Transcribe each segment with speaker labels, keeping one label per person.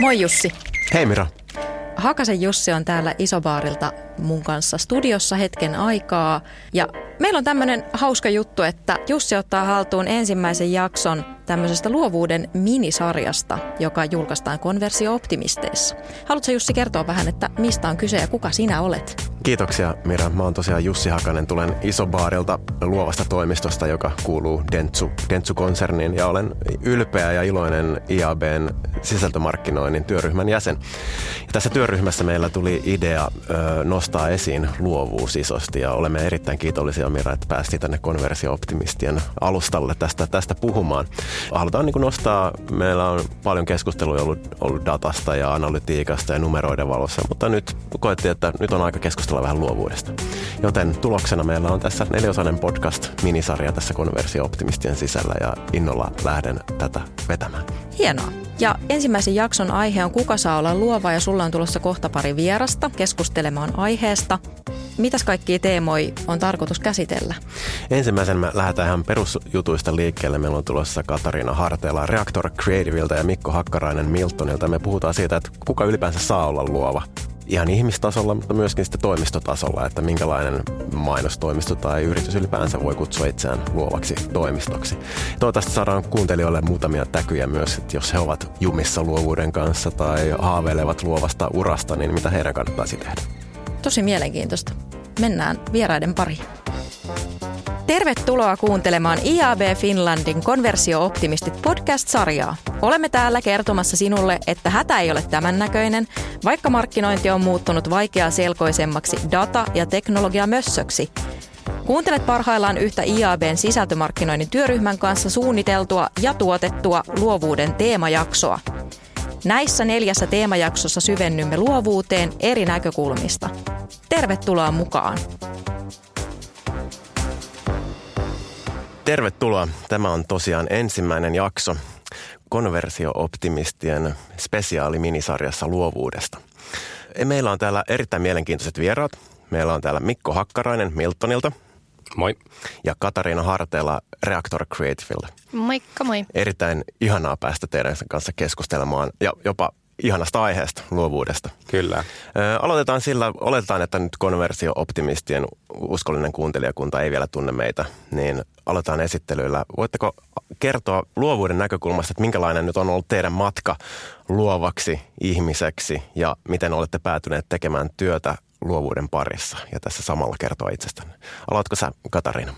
Speaker 1: Moi Jussi.
Speaker 2: Hei Mira.
Speaker 1: Hakasen Jussi on täällä Isobaarilta mun kanssa studiossa hetken aikaa. Ja meillä on tämmöinen hauska juttu, että Jussi ottaa haltuun ensimmäisen jakson tämmöisestä luovuuden minisarjasta, joka julkaistaan Konversio-optimisteissa. Haluatko Jussi kertoa vähän, että mistä on kyse ja kuka sinä olet?
Speaker 2: Kiitoksia Mira. Mä oon tosiaan Jussi Hakanen. Tulen Isobaarilta luovasta toimistosta, joka kuuluu Dentsu, Dentsu-konserniin ja olen ylpeä ja iloinen IABn sisältömarkkinoinnin työryhmän jäsen. Ja tässä työryhmässä meillä tuli idea ö, nostaa esiin luovuus isosti ja olemme erittäin kiitollisia Mira, että päästiin tänne konversio-optimistien alustalle tästä, tästä puhumaan. Halutaan niin nostaa, meillä on paljon keskustelua ollut, ollut datasta ja analytiikasta ja numeroiden valossa, mutta nyt koettiin, että nyt on aika keskustella vähän luovuudesta. Joten tuloksena meillä on tässä neliosainen podcast-minisarja tässä konversio-optimistien sisällä ja innolla lähden tätä vetämään.
Speaker 1: Hienoa. Ja ensimmäisen jakson aihe on Kuka saa olla luova ja sulla on tulossa kohta pari vierasta keskustelemaan aiheesta. Mitäs kaikkia teemoja on tarkoitus käsitellä?
Speaker 2: Ensimmäisen me lähdetään ihan perusjutuista liikkeelle. Meillä on tulossa Katariina Harteela Reactor Creativeilta ja Mikko Hakkarainen Miltonilta. Me puhutaan siitä, että kuka ylipäänsä saa olla luova ihan ihmistasolla, mutta myöskin sitten toimistotasolla, että minkälainen mainostoimisto tai yritys ylipäänsä voi kutsua itseään luovaksi toimistoksi. Toivottavasti saadaan kuuntelijoille muutamia täkyjä myös, että jos he ovat jumissa luovuuden kanssa tai haaveilevat luovasta urasta, niin mitä heidän kannattaisi tehdä.
Speaker 1: Tosi mielenkiintoista. Mennään vieraiden pariin. Tervetuloa kuuntelemaan IAB Finlandin Konversio-optimistit podcast-sarjaa. Olemme täällä kertomassa sinulle, että hätä ei ole tämän näköinen, vaikka markkinointi on muuttunut vaikeaa selkoisemmaksi data- ja teknologiamössöksi. Kuuntelet parhaillaan yhtä IABn sisältömarkkinoinnin työryhmän kanssa suunniteltua ja tuotettua luovuuden teemajaksoa. Näissä neljässä teemajaksossa syvennymme luovuuteen eri näkökulmista. Tervetuloa mukaan!
Speaker 2: Tervetuloa. Tämä on tosiaan ensimmäinen jakso konversio-optimistien spesiaaliminisarjassa luovuudesta. Meillä on täällä erittäin mielenkiintoiset vieraat. Meillä on täällä Mikko Hakkarainen Miltonilta.
Speaker 3: Moi.
Speaker 2: Ja Katariina Harteela Reactor Creativeilta.
Speaker 4: Moikka moi.
Speaker 2: Erittäin ihanaa päästä teidän kanssa keskustelemaan ja jopa ihanasta aiheesta, luovuudesta.
Speaker 3: Kyllä.
Speaker 2: Ö, aloitetaan sillä, oletetaan, että nyt konversio-optimistien uskollinen kuuntelijakunta ei vielä tunne meitä, niin aloitetaan esittelyillä. Voitteko kertoa luovuuden näkökulmasta, että minkälainen nyt on ollut teidän matka luovaksi ihmiseksi ja miten olette päätyneet tekemään työtä luovuuden parissa ja tässä samalla kertoa itsestänne. Aloitko sä, Katariina?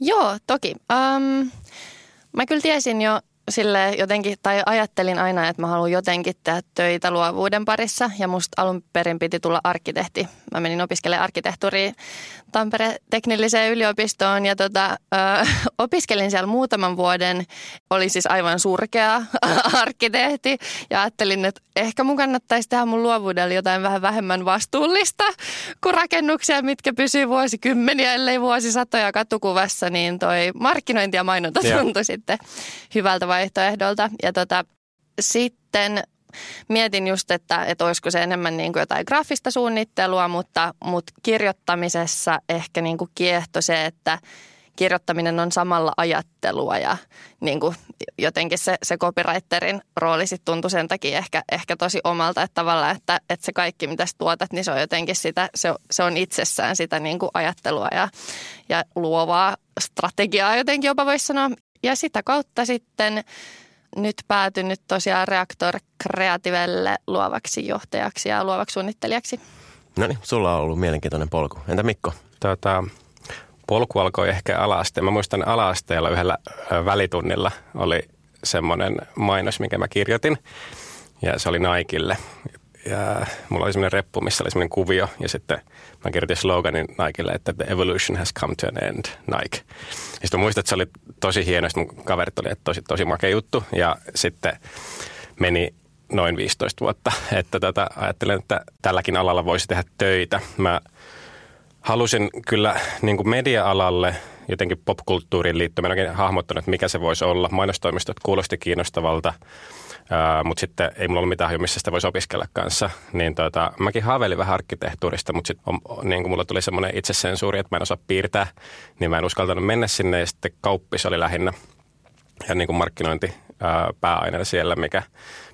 Speaker 4: Joo, toki. Um, mä kyllä tiesin jo sille jotenkin, tai ajattelin aina, että mä haluan jotenkin tehdä töitä luovuuden parissa ja musta alun perin piti tulla arkkitehti. Mä menin opiskelemaan arkkitehtuuriin Tampere teknilliseen yliopistoon ja tota, ö, opiskelin siellä muutaman vuoden. Olin siis aivan surkea arkkitehti ja ajattelin, että ehkä mun kannattaisi tehdä mun luovuudelle jotain vähän vähemmän vastuullista kuin rakennuksia, mitkä pysyy vuosikymmeniä, ellei vuosisatoja katukuvassa, niin toi markkinointi ja mainonta tuntui sitten hyvältä vaihtoehdolta. Ja tota, sitten mietin just, että, että olisiko se enemmän niin kuin jotain graafista suunnittelua, mutta, mutta kirjoittamisessa ehkä niin kuin kiehto se, että kirjoittaminen on samalla ajattelua ja niin kuin jotenkin se, se copywriterin rooli sitten tuntui sen takia ehkä, ehkä tosi omalta, että tavallaan, että, että se kaikki mitä sä tuotat, niin se on jotenkin sitä, se, se on itsessään sitä niin kuin ajattelua ja, ja luovaa strategiaa jotenkin jopa voisi sanoa. Ja sitä kautta sitten nyt päätynyt tosiaan Reaktor Creativelle luovaksi johtajaksi ja luovaksi suunnittelijaksi.
Speaker 2: No niin, sulla on ollut mielenkiintoinen polku. Entä Mikko?
Speaker 3: Tota, polku alkoi ehkä alaasteen. Mä muistan alaasteella yhdellä välitunnilla oli semmoinen mainos, mikä mä kirjoitin. Ja se oli Naikille. Ja mulla oli semmoinen reppu, missä oli semmoinen kuvio. Ja sitten mä kirjoitin sloganin Nikelle, että the evolution has come to an end, Nike. Ja sitten muistan, että se oli tosi hieno. Mun kaverit oli, että tosi, tosi makea juttu. Ja sitten meni noin 15 vuotta, että tätä, ajattelen, että tälläkin alalla voisi tehdä töitä. Mä halusin kyllä niin kuin media-alalle jotenkin popkulttuuriin liittyen. Mä en oikein hahmottanut, että mikä se voisi olla. Mainostoimistot kuulosti kiinnostavalta, mutta sitten ei mulla ollut mitään missä sitä voisi opiskella kanssa. Niin tota, mäkin haaveilin vähän arkkitehtuurista, mutta sitten niin mulla tuli semmoinen itsesensuuri, että mä en osaa piirtää, niin mä en uskaltanut mennä sinne ja sitten kauppis oli lähinnä ja niin kuin markkinointi ää, pääaineena siellä, mikä,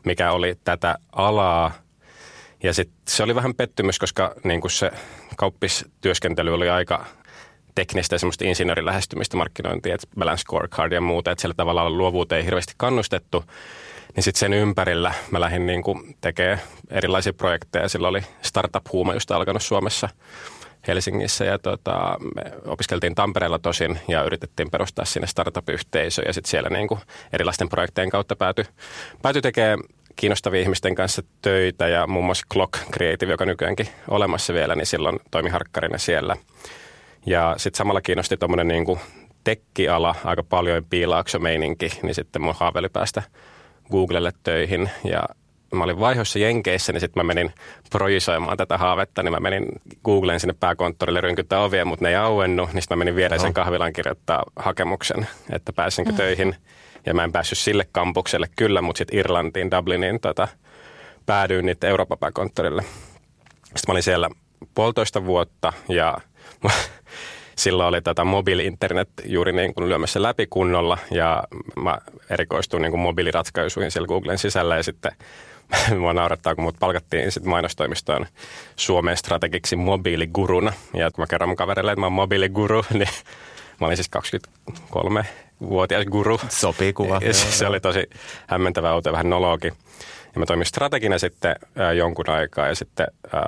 Speaker 3: mikä oli tätä alaa. Ja sitten se oli vähän pettymys, koska niin kuin se kauppistyöskentely oli aika teknistä ja semmoista insinöörilähestymistä markkinointia, että balance scorecard ja muuta, että sillä tavalla luovuuteen ei hirveästi kannustettu. Niin sitten sen ympärillä mä lähdin niin tekemään erilaisia projekteja. Sillä oli startup-huuma just alkanut Suomessa Helsingissä ja tota, me opiskeltiin Tampereella tosin ja yritettiin perustaa sinne startup-yhteisö ja sitten siellä niin erilaisten projektejen kautta päätyi pääty tekemään kiinnostavia ihmisten kanssa töitä ja muun muassa Clock Creative, joka nykyäänkin olemassa vielä, niin silloin toimi harkkarina siellä. Ja sitten samalla kiinnosti tuommoinen niin tekkiala, aika paljon piilaaksomeininki, niin sitten mun haaveili päästä Googlelle töihin ja mä olin vaihossa Jenkeissä, niin sitten mä menin projisoimaan tätä haavetta, niin mä menin Googleen sinne pääkonttorille rynkyttää ovia, mutta ne ei auennut, niin sitten mä menin viereisen no. kahvilan kirjoittaa hakemuksen, että pääsinkö mm. töihin. Ja mä en päässyt sille kampukselle kyllä, mutta sitten Irlantiin, Dubliniin tota, päädyin niitä Euroopan pääkonttorille. Sitten mä olin siellä puolitoista vuotta ja silloin oli tätä mobiili-internet juuri niin kuin lyömässä läpi kunnolla ja mä erikoistuin niin kuin mobiiliratkaisuihin siellä Googlen sisällä ja sitten mua naurattaa, kun mut palkattiin sitten mainostoimistoon Suomen strategiksi mobiiliguruna. Ja kun mä kerron mun kaverille, että mä oon mobiiliguru, niin mä olin siis 23-vuotias guru.
Speaker 2: Sopii kuva.
Speaker 3: Ja se oli tosi hämmentävä auto vähän nologi. Ja mä toimin strategina sitten äh, jonkun aikaa ja sitten äh,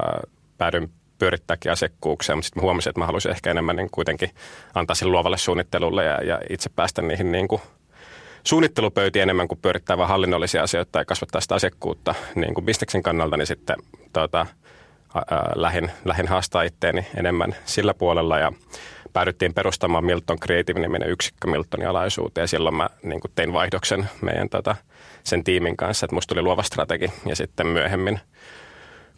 Speaker 3: päädyin pyörittääkin asiakkuuksia, mutta sitten huomasin, että mä haluaisin ehkä enemmän niin kuitenkin antaa sille luovalle suunnittelulle ja, ja itse päästä niihin niin kuin suunnittelupöytiin enemmän kuin pyörittää vain hallinnollisia asioita tai kasvattaa sitä asiakkuutta niin kuin bisneksen kannalta, niin sitten ää, lähin, lähin haastaa itteeni enemmän sillä puolella. Ja päädyttiin perustamaan Milton Creative-niminen yksikkö Miltonin alaisuuteen. Ja silloin mä niin kuin tein vaihdoksen meidän tota, sen tiimin kanssa, että musta tuli luova strategi. Ja sitten myöhemmin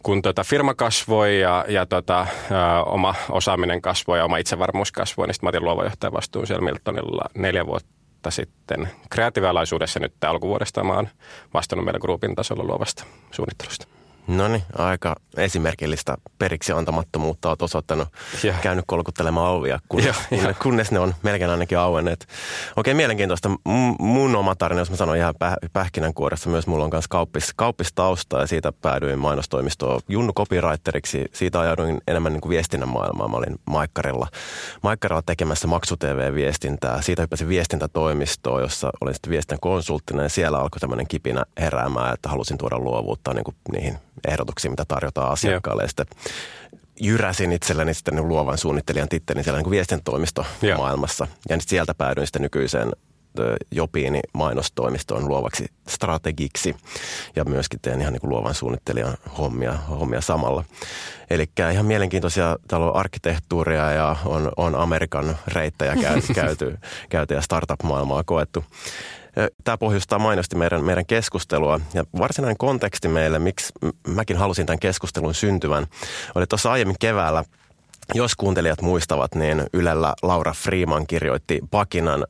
Speaker 3: kun tota firma kasvoi ja, ja tota, ä, oma osaaminen kasvoi ja oma itsevarmuus kasvoi, niin sitten mä otin luovajohtajan vastuun siellä Miltonilla neljä vuotta sitten. Kreatiivialaisuudessa nyt alkuvuodesta mä oon vastannut meidän grupin tasolla luovasta suunnittelusta.
Speaker 2: No niin, aika esimerkillistä periksi antamattomuutta olet osoittanut, ja. käynyt kolkuttelemaan ovia, kun, ja, kunnes, kunnes ne on melkein ainakin auenneet. Okei, mielenkiintoista. M- mun oma tarina, jos mä sanon ihan päh- pähkinänkuoressa, myös mulla on myös kauppis, kauppistausta ja siitä päädyin mainostoimistoon Junnu copywriteriksi. Siitä ajauduin enemmän niin kuin viestinnän maailmaan. Mä olin Maikkarilla, Maikkarilla tekemässä maksu-TV-viestintää. Siitä hyppäsin viestintätoimistoon, jossa olin sitten viestinnän konsulttina ja siellä alkoi tämmöinen kipinä heräämään, että halusin tuoda luovuutta niin kuin niihin ehdotuksia, mitä tarjotaan asiakkaalle. Ja sitten jyräsin itselleni sitten niin luovan suunnittelijan tittelin siellä niin viestintätoimisto maailmassa. Ja sitten sieltä päädyin sitten nykyiseen Jopiini mainostoimistoon luovaksi strategiksi ja myöskin teen ihan niin kuin luovan suunnittelijan hommia, hommia samalla. Eli ihan mielenkiintoisia, täällä on arkkitehtuuria ja on, on Amerikan reittejä käyty, käyty, käyty ja startup-maailmaa koettu. Tämä pohjustaa mainosti meidän, meidän keskustelua. Ja varsinainen konteksti meille, miksi mäkin halusin tämän keskustelun syntyvän, oli tuossa aiemmin keväällä jos kuuntelijat muistavat, niin Ylellä Laura Freeman kirjoitti Pakinan,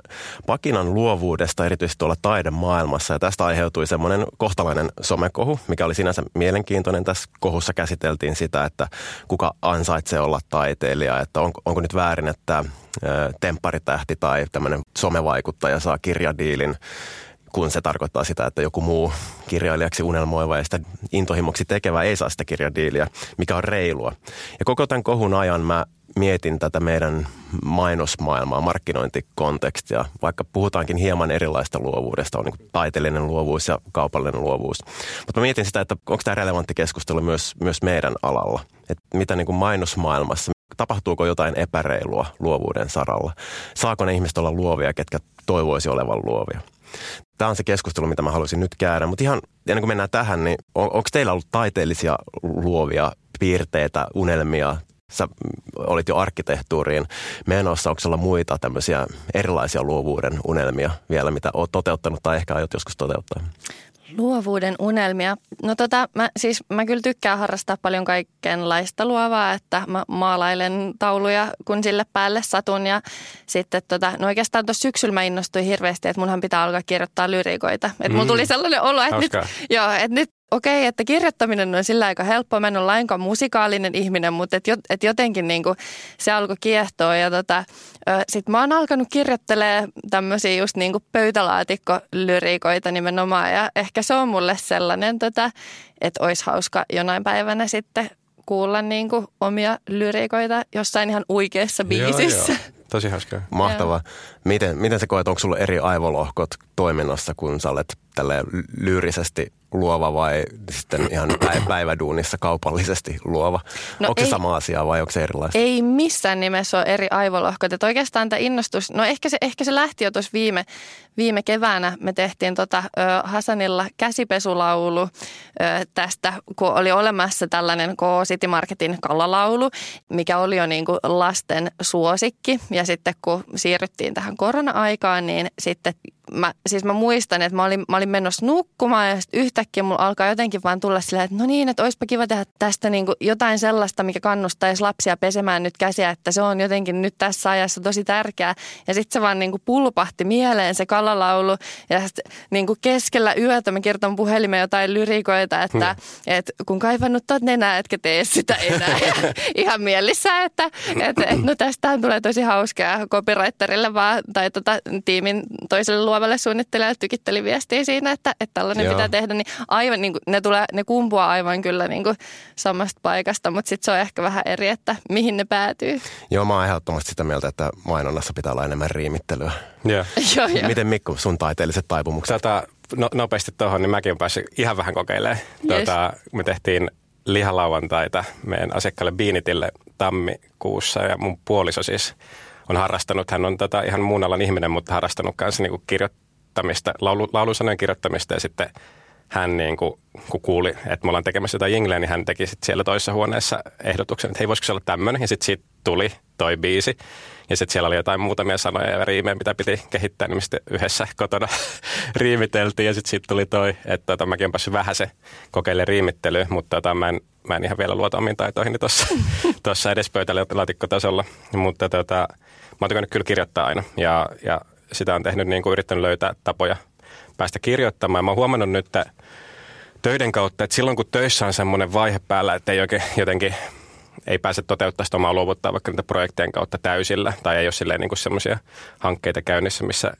Speaker 2: Pakinan luovuudesta erityisesti tuolla taidemaailmassa. Ja tästä aiheutui semmoinen kohtalainen somekohu, mikä oli sinänsä mielenkiintoinen. Tässä kohussa käsiteltiin sitä, että kuka ansaitsee olla taiteilija, että on, onko nyt väärin, että tempparitähti tai tämmöinen somevaikuttaja saa kirjadiilin kun se tarkoittaa sitä, että joku muu kirjailijaksi unelmoiva ja sitä intohimoksi tekevä ei saa sitä kirjadiiliä, mikä on reilua. Ja koko tämän kohun ajan mä mietin tätä meidän mainosmaailmaa, markkinointikontekstia, vaikka puhutaankin hieman erilaista luovuudesta, on niin taiteellinen luovuus ja kaupallinen luovuus. Mutta mä mietin sitä, että onko tämä relevantti keskustelu myös, myös meidän alalla, että mitä niin kuin mainosmaailmassa, tapahtuuko jotain epäreilua luovuuden saralla? Saako ne ihmiset olla luovia, ketkä toivoisi olevan luovia? Tämä on se keskustelu, mitä mä haluaisin nyt käydä. Mutta ihan ennen kuin mennään tähän, niin on, onko teillä ollut taiteellisia luovia piirteitä, unelmia? Sä olit jo arkkitehtuuriin menossa. Onko olla muita tämmöisiä erilaisia luovuuden unelmia vielä, mitä oot toteuttanut tai ehkä aiot joskus toteuttaa?
Speaker 4: Luovuuden unelmia. No tota, mä, siis mä kyllä tykkään harrastaa paljon kaikenlaista luovaa, että mä maalailen tauluja, kun sille päälle satun. Ja sitten tota, no oikeastaan tuossa syksyllä mä innostuin hirveästi, että munhan pitää alkaa kirjoittaa lyrikoita. Että mm. mulla tuli sellainen olo, että nyt, joo, että nyt okei, että kirjoittaminen on sillä aika helppoa. Mä en ole lainkaan musikaalinen ihminen, mutta et, et jotenkin niin kuin se alkoi kiehtoa. Ja tota, sitten mä oon alkanut kirjoittelee tämmöisiä just niin kuin pöytälaatikkolyriikoita nimenomaan. Ja ehkä se on mulle sellainen, tota, että olisi hauska jonain päivänä sitten kuulla niin kuin omia lyriikoita jossain ihan oikeassa biisissä. Joo, joo.
Speaker 3: Tosi hauskaa.
Speaker 2: Mahtavaa. Miten, miten sä koet, onko sulla eri aivolohkot toiminnassa, kun sä olet tälle lyyrisesti luova vai sitten ihan päiväduunissa kaupallisesti luova? No onko ei, se sama asia vai onko se erilaista?
Speaker 4: Ei missään nimessä ole eri aivolohkot. Että oikeastaan tämä innostus, no ehkä se, ehkä se lähti jo tuossa viime, viime keväänä. Me tehtiin tota, ö, Hasanilla käsipesulaulu ö, tästä, kun oli olemassa tällainen K City Marketin kallalaulu, mikä oli jo niin kuin lasten suosikki. Ja sitten kun siirryttiin tähän korona-aikaan, niin sitten mä, siis mä muistan, että mä olin, mä olin menossa nukkumaan ja sitten yhtäkkiä mulla alkaa jotenkin vaan tulla silleen, että no niin, että olisipa kiva tehdä tästä niin kuin jotain sellaista, mikä kannustaisi lapsia pesemään nyt käsiä, että se on jotenkin nyt tässä ajassa tosi tärkeää. Ja sitten se vaan niin kuin pulpahti mieleen se kalalaulu ja sit, niin kuin keskellä yötä mä kerton puhelimeen jotain lyrikoita, että, hmm. että kun kaivannut tuot nenää, etkä tee sitä enää. Ihan mielissä, että, että, että no tästähän tulee tosi hauskaa copywriterille vaan, tai tota, tiimin toiselle luovalle suunnittelijalle tykitteli viestiä siinä, että, että tällainen Joo. pitää tehdä, niin aivan niin kuin, ne, tulee, ne kumpuaa aivan kyllä niin kuin samasta paikasta, mutta sitten se on ehkä vähän eri, että mihin ne päätyy.
Speaker 2: Joo, mä oon ehdottomasti sitä mieltä, että mainonnassa pitää olla enemmän riimittelyä.
Speaker 3: Joo.
Speaker 4: Joo, jo.
Speaker 2: Miten Mikko, sun taiteelliset taipumukset?
Speaker 3: Tota, no, nopeasti tuohon, niin mäkin olen päässyt ihan vähän kokeilemaan. Yes. Tota, me tehtiin lihalauantaita meidän asiakkaalle Biinitille tammikuussa ja mun puoliso siis on harrastanut, hän on tätä ihan muun alan ihminen, mutta harrastanut kanssa niin kuin kirjoittamista, laulu, laulusanojen kirjoittamista ja sitten hän niin kuin, kun kuuli, että me ollaan tekemässä jotain jingleä, niin hän teki sitten siellä toisessa huoneessa ehdotuksen, että hei, voisiko se olla tämmöinen? Ja sitten siitä tuli toi biisi. Ja sitten siellä oli jotain muutamia sanoja ja riimejä, mitä piti kehittää, niin mistä yhdessä kotona riimiteltiin. Ja sitten siitä tuli toi, että tota, mäkin olen vähän se kokeile riimittelyä, mutta tota, mä, en, mä en ihan vielä luota omiin taitoihin tuossa edes pöytälaatikkotasolla. Mutta tota, oon kyllä kirjoittaa aina ja, ja sitä on tehnyt niin kuin yrittänyt löytää tapoja päästä kirjoittamaan. Mä oon huomannut nyt, että töiden kautta, että silloin kun töissä on semmoinen vaihe päällä, että ei oikein jotenkin ei pääse toteuttaa sitä omaa luovuttaa vaikka niitä projektien kautta täysillä, tai ei ole silleen niin semmoisia hankkeita käynnissä, missä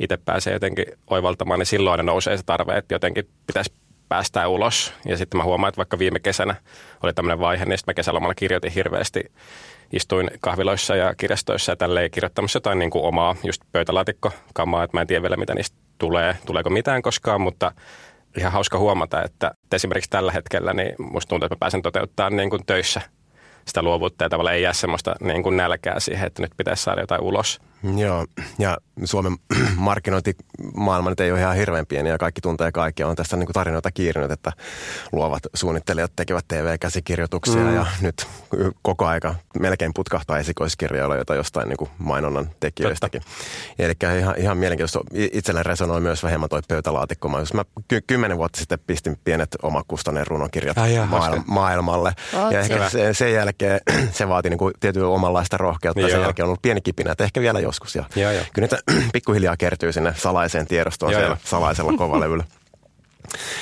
Speaker 3: itse pääsee jotenkin oivaltamaan, niin silloin aina nousee se tarve, että jotenkin pitäisi päästää ulos. Ja sitten mä huomaan, että vaikka viime kesänä oli tämmöinen vaihe, niin sitten mä kesälomalla kirjoitin hirveästi. Istuin kahviloissa ja kirjastoissa ja tälleen kirjoittamassa jotain niin kuin omaa just pöytälaatikkokamaa, että mä en tiedä vielä mitä niistä tulee, tuleeko mitään koskaan, mutta ihan hauska huomata, että esimerkiksi tällä hetkellä niin musta tuntuu, että mä pääsen toteuttamaan niin kuin töissä sitä luovuutta ja tavallaan ei jää semmoista niin kuin nälkää siihen, että nyt pitäisi saada jotain ulos.
Speaker 2: Joo, ja Suomen markkinointimaailma nyt ei ole ihan hirveän pieni ja kaikki tuntee kaikkia. On tästä niin kuin tarinoita kiirinyt, että luovat suunnittelijat tekevät TV-käsikirjoituksia mm. ja nyt koko aika melkein putkahtaa esikoiskirjoilla jostain niin kuin mainonnan tekijöistäkin. Eli ihan, ihan mielenkiintoista. Itselle resonoi myös vähemmän toi pöytälaatikko. Mä, mä ky- kymmenen vuotta sitten pistin pienet omakustaneen runokirjat maailma, maailmalle. Oot ja ehkä sen, sen jälkeen se vaati niin kuin tietyn omanlaista rohkeutta. Joo. Sen jälkeen on ollut pieni kipinä, että ehkä vielä joskus. Ja joo, joo. Kyllä niitä pikkuhiljaa kertyy sinne salaiseen tiedostoon joo, siellä joo. salaisella kovalevyllä.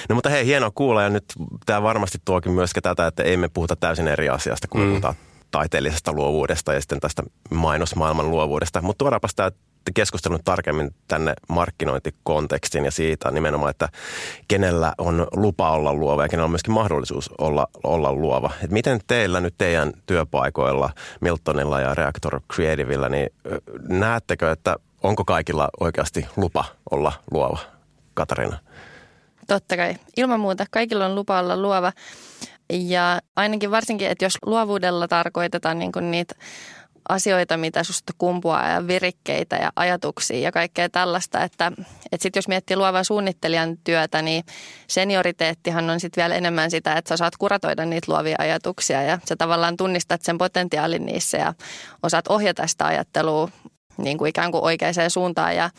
Speaker 2: No mutta hei, hienoa kuulla ja nyt tämä varmasti tuokin myöskin tätä, että ei me puhuta täysin eri asiasta, kun mm. puhutaan taiteellisesta luovuudesta ja sitten tästä mainosmaailman luovuudesta. Mutta tuodaanpas tämä keskustelun tarkemmin tänne markkinointikontekstiin ja siitä nimenomaan, että kenellä on lupa olla luova ja kenellä on myöskin mahdollisuus olla, olla luova. Et miten teillä nyt teidän työpaikoilla, Miltonilla ja Reactor Creativella, niin näettekö, että onko kaikilla oikeasti lupa olla luova? Katarina.
Speaker 4: Totta kai. Ilman muuta. Kaikilla on lupa olla luova. Ja ainakin varsinkin, että jos luovuudella tarkoitetaan niin kuin niitä asioita, mitä susta kumpuaa ja virikkeitä ja ajatuksia ja kaikkea tällaista. Että, että sitten jos miettii luovan suunnittelijan työtä, niin senioriteettihan on sitten vielä enemmän sitä, että sä saat kuratoida niitä luovia ajatuksia ja sä tavallaan tunnistat sen potentiaalin niissä ja osaat ohjata sitä ajattelua niin kuin ikään kuin oikeaan suuntaan. Ja,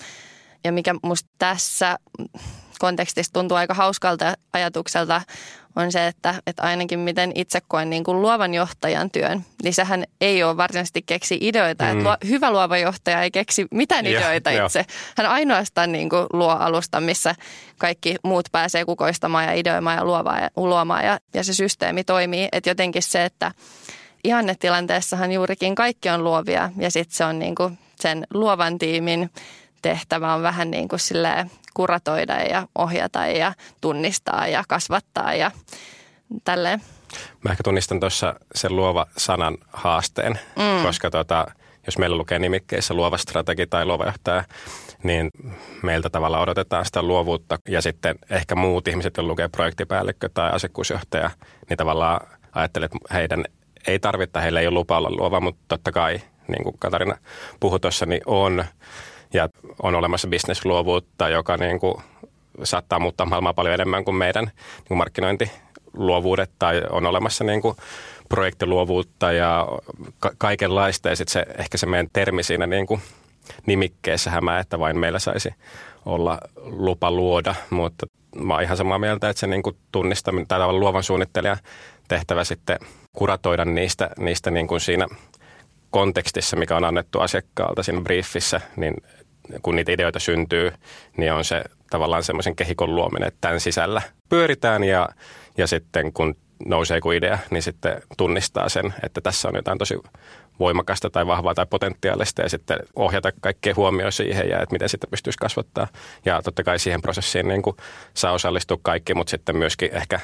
Speaker 4: ja mikä musta tässä kontekstissa tuntuu aika hauskalta ajatukselta on se, että, että ainakin miten itse koen niin kuin luovan johtajan työn, niin sehän ei ole varsinaisesti keksi ideoita. Mm. Että luo, hyvä luova johtaja ei keksi mitään ideoita ja, itse. Hän ainoastaan niin kuin luo alusta, missä kaikki muut pääsee kukoistamaan ja ideoimaan ja luomaan ja, luomaan ja, ja se systeemi toimii. Että jotenkin se, että ihannetilanteessahan juurikin kaikki on luovia ja sitten se on niin kuin sen luovan tiimin tehtävä on vähän niin kuin kuratoida ja ohjata ja tunnistaa ja kasvattaa ja tälleen.
Speaker 3: Mä ehkä tunnistan tuossa sen luova sanan haasteen, mm. koska tota, jos meillä lukee nimikkeissä luova strategi tai luova johtaja, niin meiltä tavalla odotetaan sitä luovuutta. Ja sitten ehkä muut ihmiset, joilla lukee projektipäällikkö tai asiakkuusjohtaja, niin tavallaan ajattelee, että heidän ei tarvita, heillä ei ole lupa olla luova, mutta totta kai, niin kuin Katarina puhui tuossa, niin on. Ja on olemassa bisnesluovuutta, joka niin kuin saattaa muuttaa maailmaa paljon enemmän kuin meidän niin kuin markkinointiluovuudet tai on olemassa niin kuin projektiluovuutta ja ka- kaikenlaista. Ja sitten se, ehkä se meidän termi siinä niin kuin nimikkeessä hämää, että vain meillä saisi olla lupa luoda, mutta mä oon ihan samaa mieltä, että se niin kuin tunnistaminen tai tavallaan luovan suunnittelijan tehtävä sitten kuratoida niistä, niistä niin kuin siinä kontekstissa, mikä on annettu asiakkaalta siinä briefissä, niin kun niitä ideoita syntyy, niin on se tavallaan semmoisen kehikon luominen, että tämän sisällä pyöritään ja, ja sitten kun nousee joku idea, niin sitten tunnistaa sen, että tässä on jotain tosi voimakasta tai vahvaa tai potentiaalista ja sitten ohjata kaikkea huomioon siihen ja että miten sitä pystyisi kasvattaa. Ja totta kai siihen prosessiin niin kuin saa osallistua kaikki, mutta sitten myöskin ehkä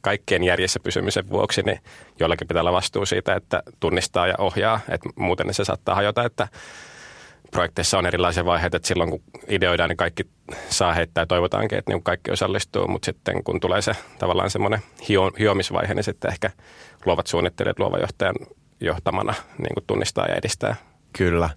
Speaker 3: kaikkien järjessä pysymisen vuoksi niin jollakin pitää olla vastuu siitä, että tunnistaa ja ohjaa, että muuten se saattaa hajota, että projekteissa on erilaisia vaiheita, että silloin kun ideoidaan, niin kaikki saa heittää ja toivotaankin, että niin kaikki osallistuu, mutta sitten kun tulee se tavallaan semmoinen hio, hiomisvaihe, niin sitten ehkä luovat suunnittelijat luova johtajan johtamana niin kuin tunnistaa ja edistää.
Speaker 2: Kyllä.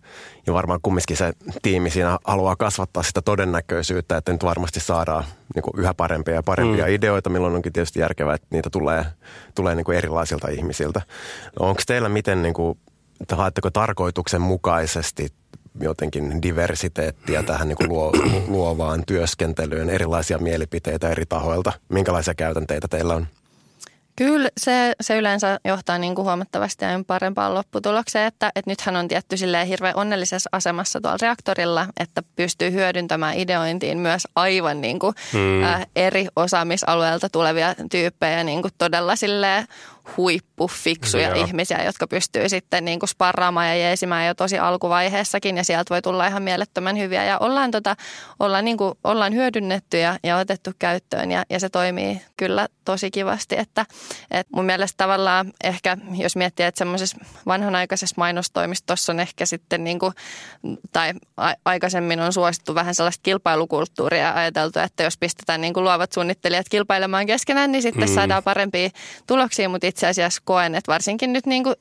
Speaker 2: Ja varmaan kumminkin se tiimi siinä haluaa kasvattaa sitä todennäköisyyttä, että nyt varmasti saadaan niin kuin yhä parempia ja parempia mm. ideoita, milloin onkin tietysti järkevää, että niitä tulee, tulee niin kuin erilaisilta ihmisiltä. No Onko teillä miten, niin kuin, haetteko tarkoituksenmukaisesti jotenkin diversiteettiä tähän niin kuin luo, luovaan työskentelyyn, erilaisia mielipiteitä eri tahoilta? Minkälaisia käytänteitä teillä on?
Speaker 4: Kyllä se, se yleensä johtaa niin kuin huomattavasti parempaan lopputulokseen, että, että nythän on tietty silleen hirveän onnellisessa asemassa tuolla reaktorilla, että pystyy hyödyntämään ideointiin myös aivan niin kuin, hmm. äh, eri osaamisalueelta tulevia tyyppejä niin kuin todella silleen huippufiksuja Joo. ihmisiä, jotka pystyy sitten niin kuin sparraamaan ja jeesimään jo tosi alkuvaiheessakin. Ja sieltä voi tulla ihan mielettömän hyviä. Ja ollaan, tota, ollaan, niin kuin, ollaan hyödynnetty ja, ja otettu käyttöön. Ja, ja se toimii kyllä tosi kivasti, että, että mun mielestä tavallaan ehkä jos miettii, että semmoisessa vanhanaikaisessa mainostoimistossa on ehkä sitten niin kuin, tai a- aikaisemmin on suosittu vähän sellaista kilpailukulttuuria ja ajateltu, että jos pistetään niin kuin luovat suunnittelijat kilpailemaan keskenään, niin sitten mm. saadaan parempia tuloksia, mutta itse asiassa koen, että varsinkin nyt niin kuin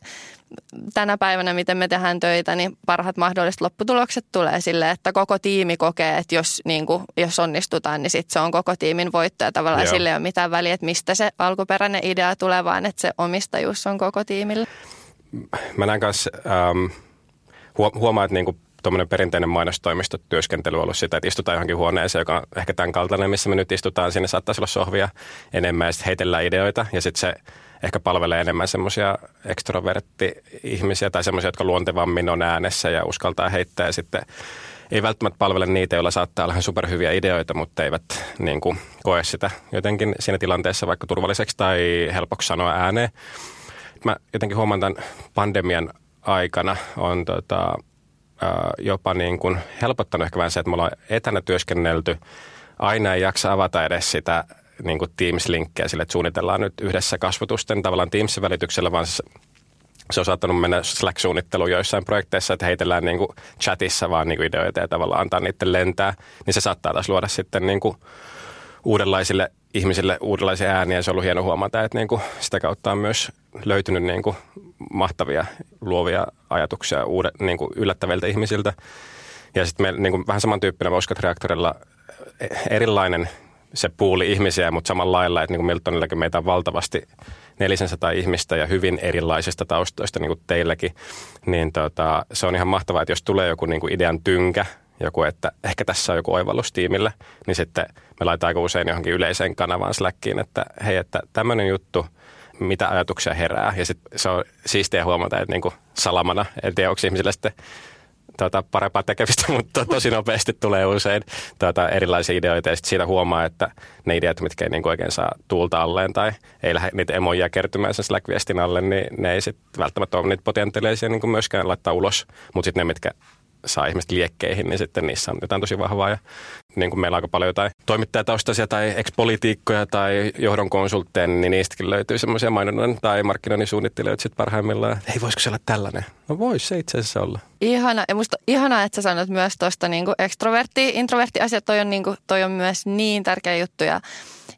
Speaker 4: tänä päivänä, miten me tehdään töitä, niin parhaat mahdolliset lopputulokset tulee sille, että koko tiimi kokee, että jos, niin kuin, jos onnistutaan, niin sitten se on koko tiimin voitto ja tavallaan Joo. sille ei ole mitään väliä, että mistä se alkuperäinen idea tulee, vaan että se omistajuus on koko tiimillä.
Speaker 3: Mä näen kanssa, ähm, huomaa, että niinku tuommoinen perinteinen mainostoimistotyöskentely on ollut sitä, että istutaan johonkin huoneeseen, joka on ehkä tämän kaltainen, missä me nyt istutaan. Sinne saattaisi olla sohvia enemmän ja sitten heitellään ideoita ja sitten se ehkä palvelee enemmän semmoisia ekstrovertti-ihmisiä tai semmoisia, jotka luontevammin on äänessä ja uskaltaa heittää ja sitten ei välttämättä palvele niitä, joilla saattaa olla superhyviä ideoita, mutta eivät niin kuin, koe sitä jotenkin siinä tilanteessa vaikka turvalliseksi tai helpoksi sanoa ääneen. Mä jotenkin huomaan tämän pandemian aikana on tota, jopa niin kuin helpottanut ehkä vähän se, että me ollaan etänä työskennelty. Aina ei jaksa avata edes sitä niin kuin Teams-linkkejä sille, että suunnitellaan nyt yhdessä kasvotusten tavallaan Teamsin välityksellä, vaan se, se on saattanut mennä Slack-suunnitteluun joissain projekteissa, että heitellään niin kuin chatissa vaan niin kuin ideoita ja tavallaan antaa niiden lentää, niin se saattaa taas luoda sitten niin kuin uudenlaisille ihmisille uudenlaisia ääniä. Se on ollut hieno huomata, että niin kuin sitä kautta on myös löytynyt niin kuin mahtavia luovia ajatuksia uudet, niin kuin yllättäviltä ihmisiltä. Ja sitten meillä niin kuin vähän samantyyppinen Voskat-reaktorilla erilainen se puuli ihmisiä, mutta samalla lailla, että niin kuin Miltonillakin meitä on valtavasti 400 ihmistä ja hyvin erilaisista taustoista, niin kuin teilläkin, niin tota, se on ihan mahtavaa, että jos tulee joku niin kuin idean tynkä joku, että ehkä tässä on joku oivallus tiimille, niin sitten me laitetaan aika usein johonkin yleiseen kanavaan Slackiin, että hei, että tämmöinen juttu, mitä ajatuksia herää. Ja sitten se on siistiä huomata, että niin kuin salamana, en tiedä, onko ihmisille sitten tuota, parempaa tekemistä, mutta tosi nopeasti tulee usein tuota, erilaisia ideoita ja sitten siitä huomaa, että ne ideat, mitkä ei niin oikein saa tuulta alleen tai ei lähde niitä emoja kertymään sen Slack-viestin alle, niin ne ei sitten välttämättä ole niitä potentiaalisia niin myöskään laittaa ulos, mutta sitten ne, mitkä saa ihmiset liekkeihin, niin sitten niissä on jotain tosi vahvaa. Ja niin kuin meillä on aika paljon jotain toimittajataustaisia tai ex-politiikkoja tai johdon konsultteja, niin niistäkin löytyy semmoisia mainonnan tai markkinoinnin suunnittelijoita sitten parhaimmillaan, että hei voisiko se olla tällainen? No voisi se itse asiassa olla.
Speaker 4: Ihana. Ja musta ihanaa, että sä sanot myös tuosta niin ekstrovertti, introvertti asiat, toi on, niin kuin, toi on myös niin tärkeä juttu ja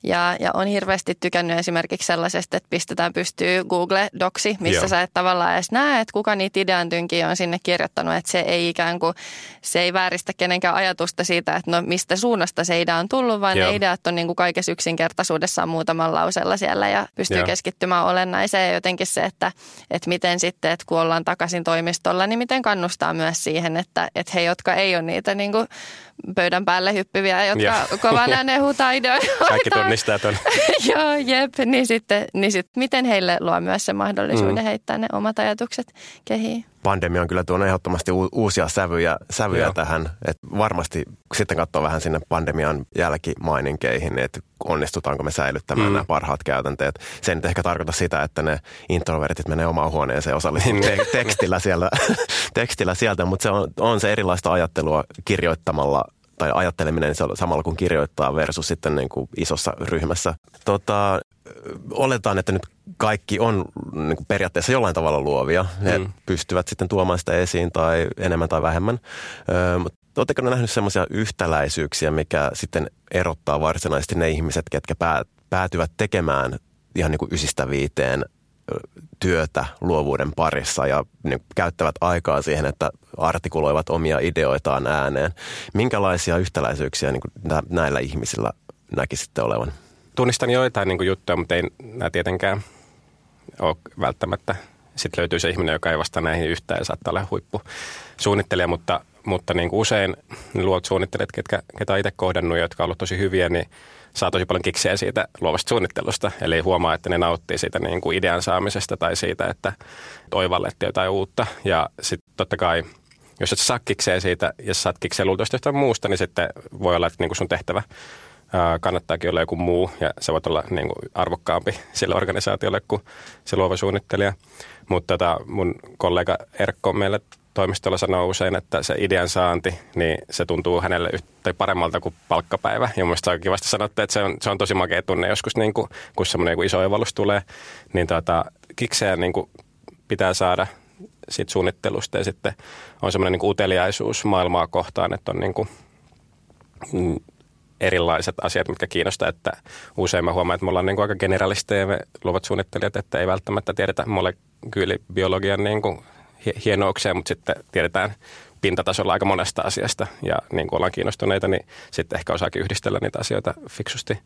Speaker 4: ja, ja on hirveästi tykännyt esimerkiksi sellaisesta, että pistetään pystyy Google Doksi, missä Joo. sä et tavallaan edes näe, että kuka niitä idean tynkiä on sinne kirjoittanut. Että se ei ikään kuin, se ei vääristä kenenkään ajatusta siitä, että no mistä suunnasta se idea on tullut, vaan Joo. ne ideat on niin kuin kaikessa yksinkertaisuudessaan muutaman lausella siellä ja pystyy Joo. keskittymään olennaiseen. Ja jotenkin se, että, että miten sitten, että kun ollaan takaisin toimistolla, niin miten kannustaa myös siihen, että, että he, jotka ei ole niitä niin kuin pöydän päälle hyppiviä, jotka ja. kovan ääneen huutaa ideoita.
Speaker 3: Kaikki tunnistaa tuon.
Speaker 4: Joo, jep. Niin sitten, niin sitten miten heille luo myös se mahdollisuuden mm. heittää ne omat ajatukset kehiin?
Speaker 2: Pandemia on kyllä tuonut ehdottomasti uusia sävyjä, sävyjä tähän. Et varmasti sitten katsoo vähän sinne pandemian jälkimaininkeihin, että onnistutaanko me säilyttämään mm. nämä parhaat käytänteet. Se ei nyt ehkä tarkoita sitä, että ne introvertit menee omaan huoneeseen osallistumaan niin. te- tekstillä, siellä, tekstillä sieltä, mutta se on, on se erilaista ajattelua kirjoittamalla tai ajatteleminen niin se on samalla kun kirjoittaa versus sitten niin kuin isossa ryhmässä. Tota, oletaan, että nyt kaikki on niin kuin periaatteessa jollain tavalla luovia. Ne mm. pystyvät sitten tuomaan sitä esiin tai enemmän tai vähemmän. Ö, mutta oletteko nähnyt sellaisia yhtäläisyyksiä, mikä sitten erottaa varsinaisesti ne ihmiset, ketkä päätyvät tekemään ihan niin kuin ysistä viiteen työtä luovuuden parissa ja niin käyttävät aikaa siihen, että artikuloivat omia ideoitaan ääneen. Minkälaisia yhtäläisyyksiä niin kuin näillä ihmisillä näkisitte olevan?
Speaker 3: Tunnistan joitain niin juttuja, mutta ei nämä tietenkään ole välttämättä. Sitten löytyy se ihminen, joka ei vastaa näihin yhtään ja saattaa olla huippusuunnittelija, mutta, mutta niin kuin usein luot suunnittelijat, ketkä, ketä itse kohdannut ja jotka ovat tosi hyviä, niin saa tosi paljon kiksiä siitä luovasta suunnittelusta. Eli huomaa, että ne nauttii siitä niin kuin idean saamisesta tai siitä, että oivalletti jotain uutta. Ja sitten totta kai, jos et saa kikseen siitä ja saat kikseen luultavasti jostain muusta, niin sitten voi olla, että niin kuin sun tehtävä kannattaakin olla joku muu ja se voi olla niin kuin arvokkaampi sille organisaatiolle kuin se luova suunnittelija. Mutta tota, mun kollega Erkko meille toimistolla sanoo usein, että se idean saanti, niin se tuntuu hänelle yhtä paremmalta kuin palkkapäivä. Ja mun on kivasti sanottu, että se on, se on tosi makea tunne joskus, niin kuin, kun semmoinen iso oivallus tulee. Niin tota, kikseen niin kuin pitää saada siitä suunnittelusta ja sitten on semmoinen niin uteliaisuus maailmaa kohtaan, että on niin kuin, mm, erilaiset asiat, mitkä kiinnostaa, että usein mä huomaan, että me ollaan niin kuin aika generalisteja me luovat suunnittelijat, että ei välttämättä tiedetä molekyylibiologian niin kuin hienouksia, mutta sitten tiedetään pintatasolla aika monesta asiasta. Ja niin kuin ollaan kiinnostuneita, niin sitten ehkä osaakin yhdistellä niitä asioita fiksusti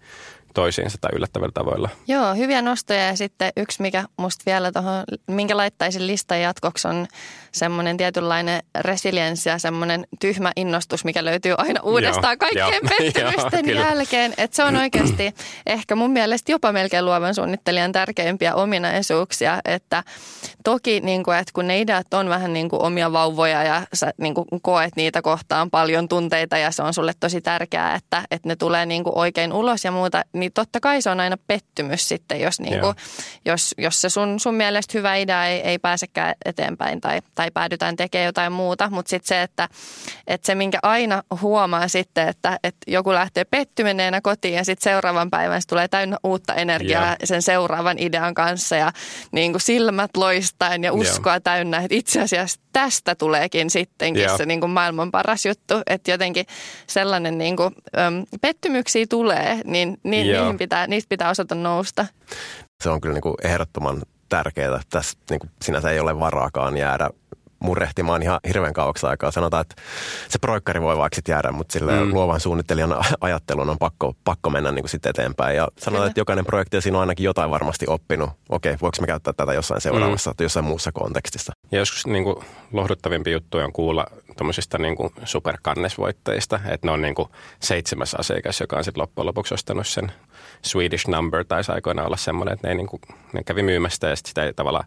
Speaker 3: toisiinsa tai yllättävillä tavoilla.
Speaker 4: Joo, hyviä nostoja ja sitten yksi, mikä musta vielä tuohon, minkä laittaisin listan jatkoksi on semmoinen tietynlainen resilienssi ja semmoinen tyhmä innostus, mikä löytyy aina uudestaan joo, kaikkien jo, pettymysten jo, jälkeen. Että se on oikeasti ehkä mun mielestä jopa melkein luovan suunnittelijan tärkeimpiä ominaisuuksia, että toki niin kuin, että kun ne ideat on vähän niin kuin omia vauvoja ja sä niin kuin koet niitä kohtaan paljon tunteita ja se on sulle tosi tärkeää, että, että ne tulee niin kuin oikein ulos ja muuta, niin totta kai se on aina pettymys sitten, jos, niin kuin, jos, jos se sun, sun mielestä hyvä idea ei, ei pääsekään eteenpäin tai, tai päädytään tekemään jotain muuta. Mutta sitten se, että, että se minkä aina huomaa sitten, että, että joku lähtee pettymäneenä kotiin ja sitten seuraavan päivän se tulee täynnä uutta energiaa Joo. sen seuraavan idean kanssa ja niin kuin silmät loistaen ja uskoa Joo. täynnä, että itse asiassa tästä tuleekin sittenkin Joo. se niin kuin maailman paras juttu. Että jotenkin sellainen niin kuin, äm, pettymyksiä tulee, niin, niin niihin pitää, niistä pitää osata nousta.
Speaker 2: Se on kyllä niin kuin ehdottoman tärkeää. Tässä niin kuin sinänsä ei ole varaakaan jäädä murrehtimaan ihan hirveän kauaksi aikaa. Sanotaan, että se proikkari voi vaikka sit jäädä, mutta sille mm. luovan suunnittelijan ajattelun on pakko, pakko mennä niin kuin sit eteenpäin. Ja sanotaan, että jokainen projekti siinä on ainakin jotain varmasti oppinut. Okei, voiko me käyttää tätä jossain seuraavassa mm. tai jossain muussa kontekstissa.
Speaker 3: Ja joskus niin kuin, lohduttavimpi juttu on kuulla tuommoisista niin superkannesvoittajista, että ne on niin kuin, seitsemäs asiakas, joka on sitten loppujen lopuksi ostanut sen Swedish number, tai aikoinaan olla semmoinen, että ne, ei, niin kuin, ne kävi myymästä ja sitä ei tavallaan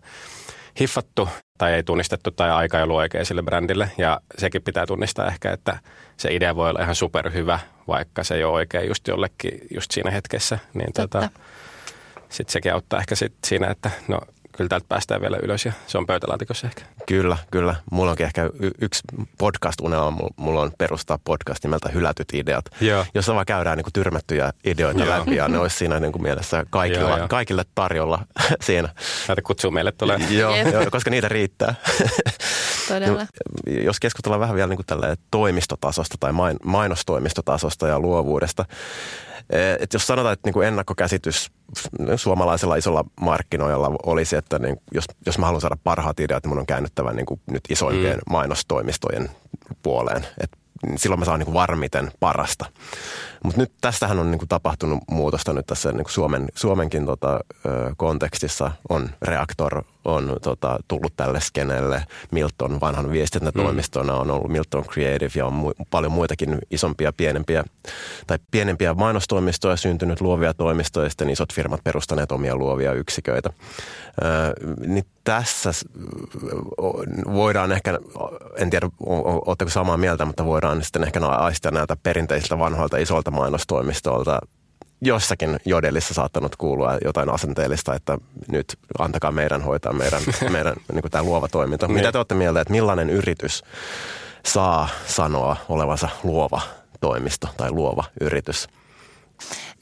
Speaker 3: hiffattu tai ei tunnistettu tai aika ei ollut oikein sille brändille. Ja sekin pitää tunnistaa ehkä, että se idea voi olla ihan superhyvä, vaikka se ei ole oikein just jollekin just siinä hetkessä. Niin tota, sitten sekin auttaa ehkä sit siinä, että no kyllä täältä päästään vielä ylös ja se on pöytälaatikossa ehkä.
Speaker 2: Kyllä, kyllä. Mulla onkin ehkä y- yksi podcast-unelma. Mulla on perustaa podcast nimeltä Hylätyt ideat, Joo. jossa vaan käydään niin kuin tyrmättyjä ideoita Joo. läpi ja ne olisi siinä niin kuin mielessä kaikilla, Joo, kaikille tarjolla siinä.
Speaker 3: Näitä kutsuu meille tulee.
Speaker 2: Joo, jo, koska niitä riittää.
Speaker 4: Todella.
Speaker 2: Jos keskustellaan vähän vielä niin kuin toimistotasosta tai mainostoimistotasosta ja luovuudesta, Eh, et jos sanotaan, että niin ennakkokäsitys suomalaisella isolla markkinoilla olisi, että niin jos, jos mä haluan saada parhaat ideat, niin mun on käännyttävä niin kuin nyt isoimpien mm. mainostoimistojen puoleen. Et silloin mä saan niin kuin varmiten parasta. Mutta nyt tästähän on niin kuin tapahtunut muutosta nyt tässä niin kuin Suomen, Suomenkin tota, ö, kontekstissa. On Reaktor on tota, tullut tälle skenelle. Milton vanhan viestintätoimistona on ollut Milton Creative ja on mu- paljon muitakin isompia, pienempiä tai pienempiä mainostoimistoja syntynyt luovia toimistoja ja sitten isot firmat perustaneet omia luovia yksiköitä. Ö, niin tässä voidaan ehkä, en tiedä oletteko samaa mieltä, mutta voidaan sitten ehkä aistia näiltä perinteisiltä vanhoilta isolta mainostoimistolta jossakin jodellissa saattanut kuulua jotain asenteellista, että nyt antakaa meidän hoitaa meidän, meidän niin tämä luova toiminta. Niin. Mitä te olette mieltä, että millainen yritys saa sanoa olevansa luova toimisto tai luova yritys?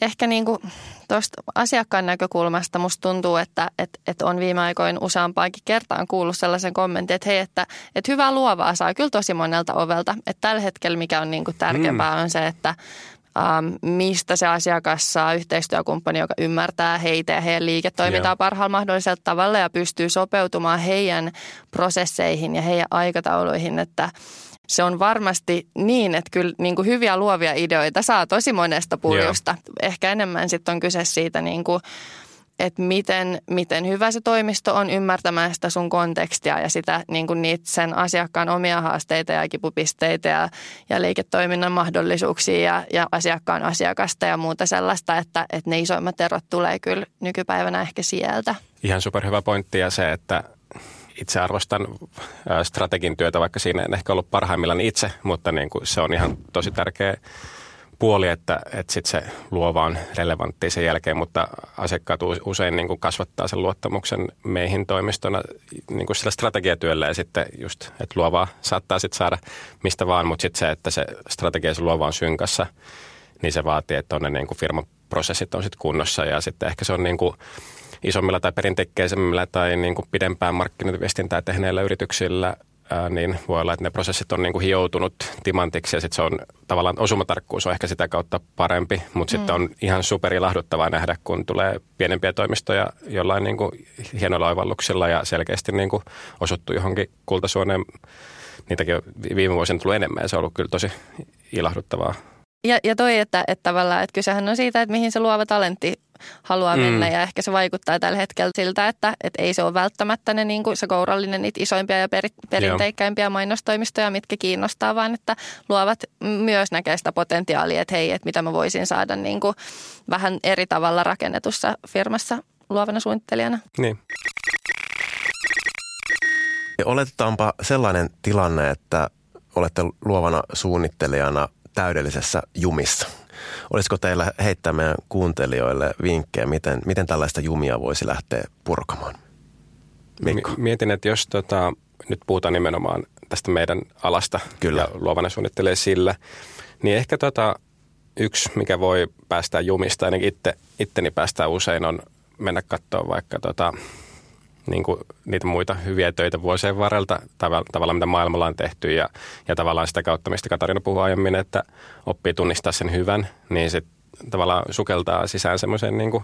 Speaker 4: Ehkä niin kuin tuosta asiakkaan näkökulmasta musta tuntuu, että, että, että on viime aikoina useampaankin kertaan kuullut sellaisen kommentin, että hei, että, että hyvää luovaa saa kyllä tosi monelta ovelta. Että tällä hetkellä mikä on niin kuin tärkeämpää mm. on se, että ähm, mistä se asiakas saa yhteistyökumppani, joka ymmärtää heitä ja heidän liiketoimintaa yeah. parhaalla mahdollisella tavalla ja pystyy sopeutumaan heidän prosesseihin ja heidän aikatauluihin, että se on varmasti niin, että kyllä niin kuin hyviä luovia ideoita saa tosi monesta puljusta. Yeah. Ehkä enemmän sitten on kyse siitä niin kuin että miten, miten hyvä se toimisto on ymmärtämään sitä sun kontekstia ja sitä niin kuin niitä sen asiakkaan omia haasteita ja kipupisteitä ja, ja liiketoiminnan mahdollisuuksia ja, ja asiakkaan asiakasta ja muuta sellaista, että, että ne isoimmat erot tulee kyllä nykypäivänä ehkä sieltä.
Speaker 3: Ihan superhyvä pointti ja se, että itse arvostan strategin työtä, vaikka siinä en ehkä ollut parhaimmillaan itse, mutta niin kuin se on ihan tosi tärkeä puoli, että, että sit se luova on relevantti sen jälkeen, mutta asiakkaat usein niin kuin kasvattaa sen luottamuksen meihin toimistona niin kuin sillä strategiatyöllä ja sitten just, että luovaa saattaa sitten saada mistä vaan, mutta sitten se, että se strategia se luova on synkassa, niin se vaatii, että on ne niin kuin firman prosessit on sitten kunnossa ja sitten ehkä se on niin kuin isommilla tai perinteikkeisemmillä tai niin kuin pidempään markkinointiviestintää tehneillä yrityksillä ää, niin voi olla, että ne prosessit on niin kuin hioutunut timantiksi ja sitten se on tavallaan osumatarkkuus on ehkä sitä kautta parempi, mutta mm. sitten on ihan superilahduttavaa nähdä, kun tulee pienempiä toimistoja jollain niin kuin hienoilla oivalluksilla ja selkeästi niin kuin osuttu johonkin kultasuoneen. Niitäkin on viime vuosina tullut enemmän ja se on ollut kyllä tosi ilahduttavaa.
Speaker 4: Ja, ja toi, että, että tavallaan, että kysehän on siitä, että mihin se luova talentti haluaa mm. mennä ja ehkä se vaikuttaa tällä hetkellä siltä, että, että ei se ole välttämättä ne, niin kuin se kourallinen niitä isoimpia ja peri, perinteikkäimpiä mainostoimistoja, mitkä kiinnostaa, vaan että luovat myös näkee sitä potentiaalia, että hei, että mitä mä voisin saada niin kuin vähän eri tavalla rakennetussa firmassa luovana suunnittelijana.
Speaker 3: Niin.
Speaker 2: Oletetaanpa sellainen tilanne, että olette luovana suunnittelijana täydellisessä jumissa. Olisiko teillä heittää meidän kuuntelijoille vinkkejä, miten, miten tällaista jumia voisi lähteä purkamaan?
Speaker 3: Mikko. Mietin, että jos tota, nyt puhutaan nimenomaan tästä meidän alasta Kyllä. ja luovana suunnittelee sillä, niin ehkä tota, yksi, mikä voi päästää jumista, ainakin itse, itteni päästää usein, on mennä katsoa vaikka tota, niin kuin niitä muita hyviä töitä vuosien varrelta, tavallaan mitä maailmalla on tehty ja, ja tavallaan sitä kautta, mistä Katarina puhui aiemmin, että oppii tunnistaa sen hyvän, niin sitten tavallaan sukeltaa sisään semmoisen niin kuin,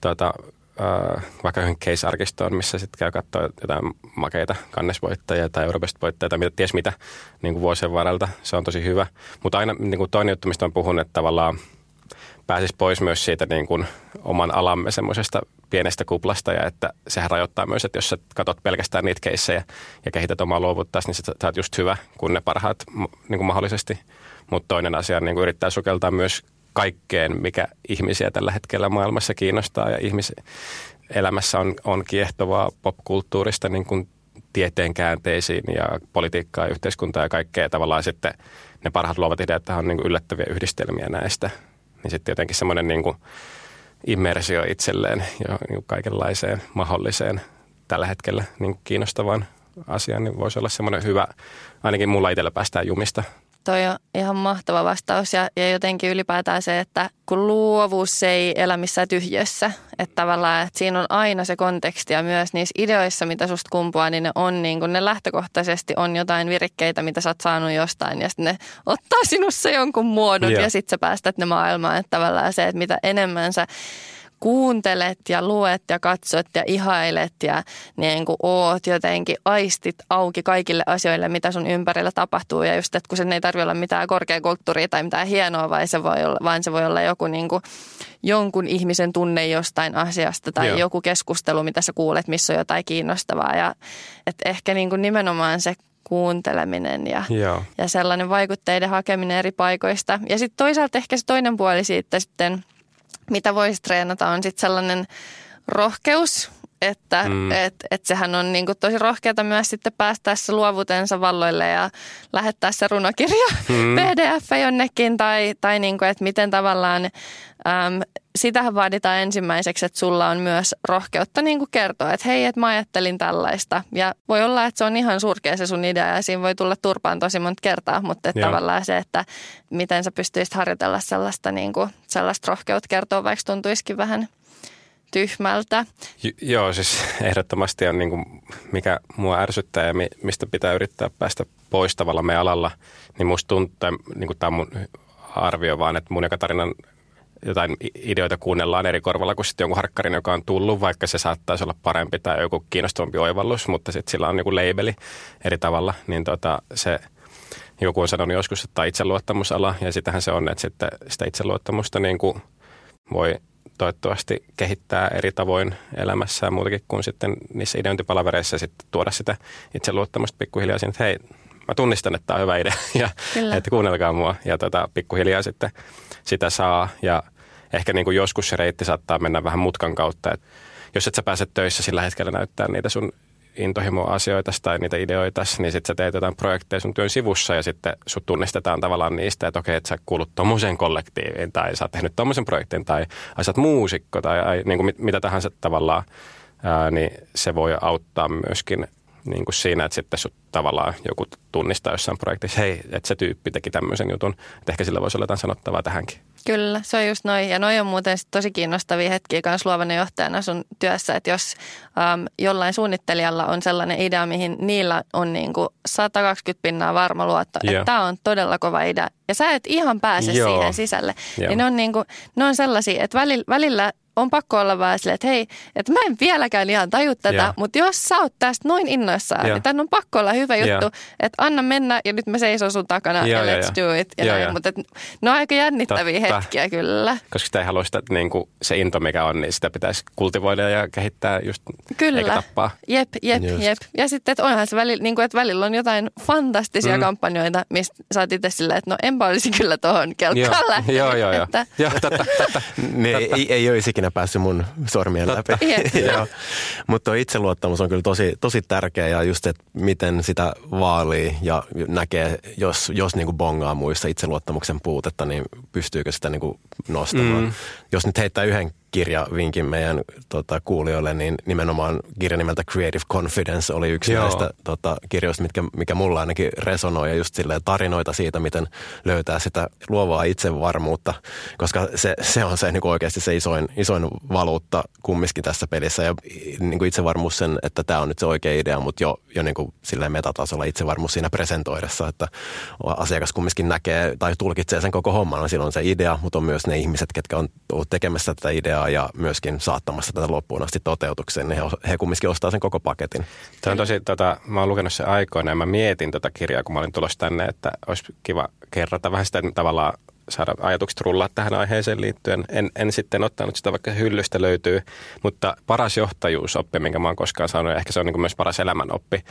Speaker 3: tuota, äh, vaikka johonkin case-arkistoon, missä sitten käy katsoa jotain makeita kannesvoittajia tai Eurobest-voittajia tai mitä, ties mitä niin kuin vuosien varrelta. Se on tosi hyvä. Mutta aina niin kuin toinen juttu, mistä on puhunut, että tavallaan pääsisi pois myös siitä niin kuin oman alamme semmoisesta pienestä kuplasta ja että sehän rajoittaa myös, että jos sä katsot pelkästään niitä keissejä ja kehität omaa luovuttaa, niin sä, sä oot just hyvä, kun ne parhaat niin kuin mahdollisesti. Mutta toinen asia on niin kuin yrittää sukeltaa myös kaikkeen, mikä ihmisiä tällä hetkellä maailmassa kiinnostaa ja ihmiselämässä on, on kiehtovaa popkulttuurista niin kuin tieteen käänteisiin ja politiikkaa ja yhteiskuntaa ja kaikkea. Tavallaan sitten ne parhaat luovat ideat on niin kuin yllättäviä yhdistelmiä näistä. Niin sitten jotenkin semmoinen niin kuin immersio itselleen ja niin kaikenlaiseen mahdolliseen tällä hetkellä niin kiinnostavaan asiaan, niin voisi olla semmoinen hyvä, ainakin mulla itsellä päästään jumista
Speaker 4: toi on ihan mahtava vastaus ja, ja jotenkin ylipäätään se, että kun luovuus ei elä missään tyhjössä, että tavallaan että siinä on aina se konteksti ja myös niissä ideoissa, mitä susta kumpuaa, niin ne on niin kuin ne lähtökohtaisesti on jotain virikkeitä, mitä sä oot saanut jostain ja sitten ne ottaa sinussa jonkun muodon yeah. ja sitten sä päästät ne maailmaan, että tavallaan se, että mitä enemmän sä kuuntelet ja luet ja katsot ja ihailet ja niin kuin oot jotenkin aistit auki kaikille asioille, mitä sun ympärillä tapahtuu. Ja just, että kun sen ei tarvitse olla mitään korkeakulttuuria tai mitään hienoa, vaan se voi olla, vaan se voi olla joku niin kuin, jonkun ihmisen tunne jostain asiasta tai Joo. joku keskustelu, mitä sä kuulet, missä on jotain kiinnostavaa. Ja että ehkä niin kuin nimenomaan se kuunteleminen ja, ja sellainen vaikutteiden hakeminen eri paikoista. Ja sitten toisaalta ehkä se toinen puoli siitä sitten – mitä voisi treenata, on sitten sellainen rohkeus, että mm. et, et sehän on niinku tosi rohkeata myös sitten päästä se luovutensa valloille ja lähettää se runokirja mm. pdf jonnekin tai, tai niinku, että miten tavallaan, äm, sitähän vaaditaan ensimmäiseksi, että sulla on myös rohkeutta niinku kertoa, että hei, että mä ajattelin tällaista ja voi olla, että se on ihan surkea se sun idea ja siinä voi tulla turpaan tosi monta kertaa, mutta että tavallaan se, että miten sä pystyisit harjoitella sellaista, niinku, sellaista rohkeutta kertoa, vaikka tuntuisikin vähän – tyhmältä.
Speaker 3: J- joo, siis ehdottomasti on niin kuin, mikä mua ärsyttää ja mi- mistä pitää yrittää päästä pois tavalla meidän alalla, niin musta tuntuu, niin kuin tämä on mun arvio vaan, että mun tarinan jotain ideoita kuunnellaan eri korvalla kuin sitten jonkun harkkarin, joka on tullut, vaikka se saattaisi olla parempi tai joku kiinnostavampi oivallus, mutta sitten sillä on joku labeli eri tavalla, niin tota, se joku on sanonut joskus, että itseluottamusala, ja sitähän se on, että sitten sitä itseluottamusta niin kuin voi toivottavasti kehittää eri tavoin elämässään muutakin kuin sitten niissä ideointipalavereissa sitten tuoda sitä itseluottamusta pikkuhiljaa siinä, että hei, mä tunnistan, että tämä on hyvä idea ja Kyllä. että kuunnelkaa mua ja tota, pikkuhiljaa sitten sitä saa ja ehkä niin kuin joskus se reitti saattaa mennä vähän mutkan kautta, että jos et sä pääse töissä sillä hetkellä näyttää niitä sun intohimo-asioita tai niitä ideoita, niin sitten sä teet jotain projekteja sun työn sivussa ja sitten sut tunnistetaan tavallaan niistä, että okei, että sä kuulut tuommoisen kollektiiviin tai sä oot tehnyt tuommoisen projektin tai ai, sä oot muusikko tai ai, niin kuin mit, mitä tahansa tavallaan, ää, niin se voi auttaa myöskin niin kuin siinä, että sitten sut tavallaan joku tunnistaa jossain projektissa, hei, että se tyyppi teki tämmöisen jutun, että ehkä sillä voisi olla jotain sanottavaa tähänkin.
Speaker 4: Kyllä, se on just noin. Ja noi on muuten tosi kiinnostavia hetkiä myös luovana johtajana sun työssä, että jos äm, jollain suunnittelijalla on sellainen idea, mihin niillä on niin kuin 120 pinnaa varma luotto, yeah. että tämä on todella kova idea, ja sä et ihan pääse Joo. siihen sisälle, Joo. niin ne on, niin kuin, ne on sellaisia, että välillä, välillä on pakko olla vähän silleen, että hei, että mä en vieläkään ihan taju tätä, yeah. mutta jos sä oot tästä noin innoissaan, yeah. niin tämän on pakko olla hyvä juttu, yeah. että anna mennä ja nyt mä seison sun takana yeah, ja let's yeah. do it. Ja yeah, yeah. Mutta ne on aika jännittäviä Totta. hetkiä kyllä.
Speaker 3: Koska sitä ei halua sitä, niin kuin se into mikä on, niin sitä pitäisi kultivoida ja kehittää just, kyllä. eikä tappaa.
Speaker 4: Jep, jep, just. jep. Ja sitten, että onhan se välillä, niin kuin, että välillä on jotain fantastisia mm. kampanjoita, mistä sä oot itse silleen, että no enpä olisi kyllä tuohon kelkkaan lähtenyt.
Speaker 3: Joo, joo, joo. Että... joo totta,
Speaker 2: totta. ne, ei, ei olisi ikinä päässyt mun sormien Totta. läpi. Yeah. Mutta itseluottamus on kyllä tosi, tosi tärkeä ja just, että miten sitä vaalii ja näkee, jos, jos niin kuin bongaa muissa itseluottamuksen puutetta, niin pystyykö sitä niin kuin nostamaan. Mm. Jos nyt heittää yhden kirjavinkin meidän tota, kuulijoille, niin nimenomaan kirja nimeltä Creative Confidence oli yksi Joo. näistä tota, kirjoista, mitkä, mikä mulla ainakin resonoi ja just silleen tarinoita siitä, miten löytää sitä luovaa itsevarmuutta, koska se, se on se niin kuin oikeasti se isoin, isoin valuutta kumminkin tässä pelissä ja niin kuin itsevarmuus sen, että tämä on nyt se oikea idea, mutta jo, jo niin kuin silleen metatasolla itsevarmuus siinä presentoidessa, että asiakas kumminkin näkee tai tulkitsee sen koko homman, silloin se idea, mutta on myös ne ihmiset, ketkä on ollut tekemässä tätä ideaa ja myöskin saattamassa tätä loppuun asti toteutukseen, niin he, he kumminkin ostaa sen koko paketin.
Speaker 3: Tämä on tosi, tota, mä oon lukenut sen aikoina ja mä mietin tätä kirjaa, kun mä olin tulossa tänne, että olisi kiva kerrata vähän sitä tavallaan saada ajatukset rullaa tähän aiheeseen liittyen. En, en sitten ottanut sitä, vaikka hyllystä löytyy, mutta paras johtajuusoppi, minkä mä oon koskaan saanut, ja ehkä se on niin myös paras elämänoppi.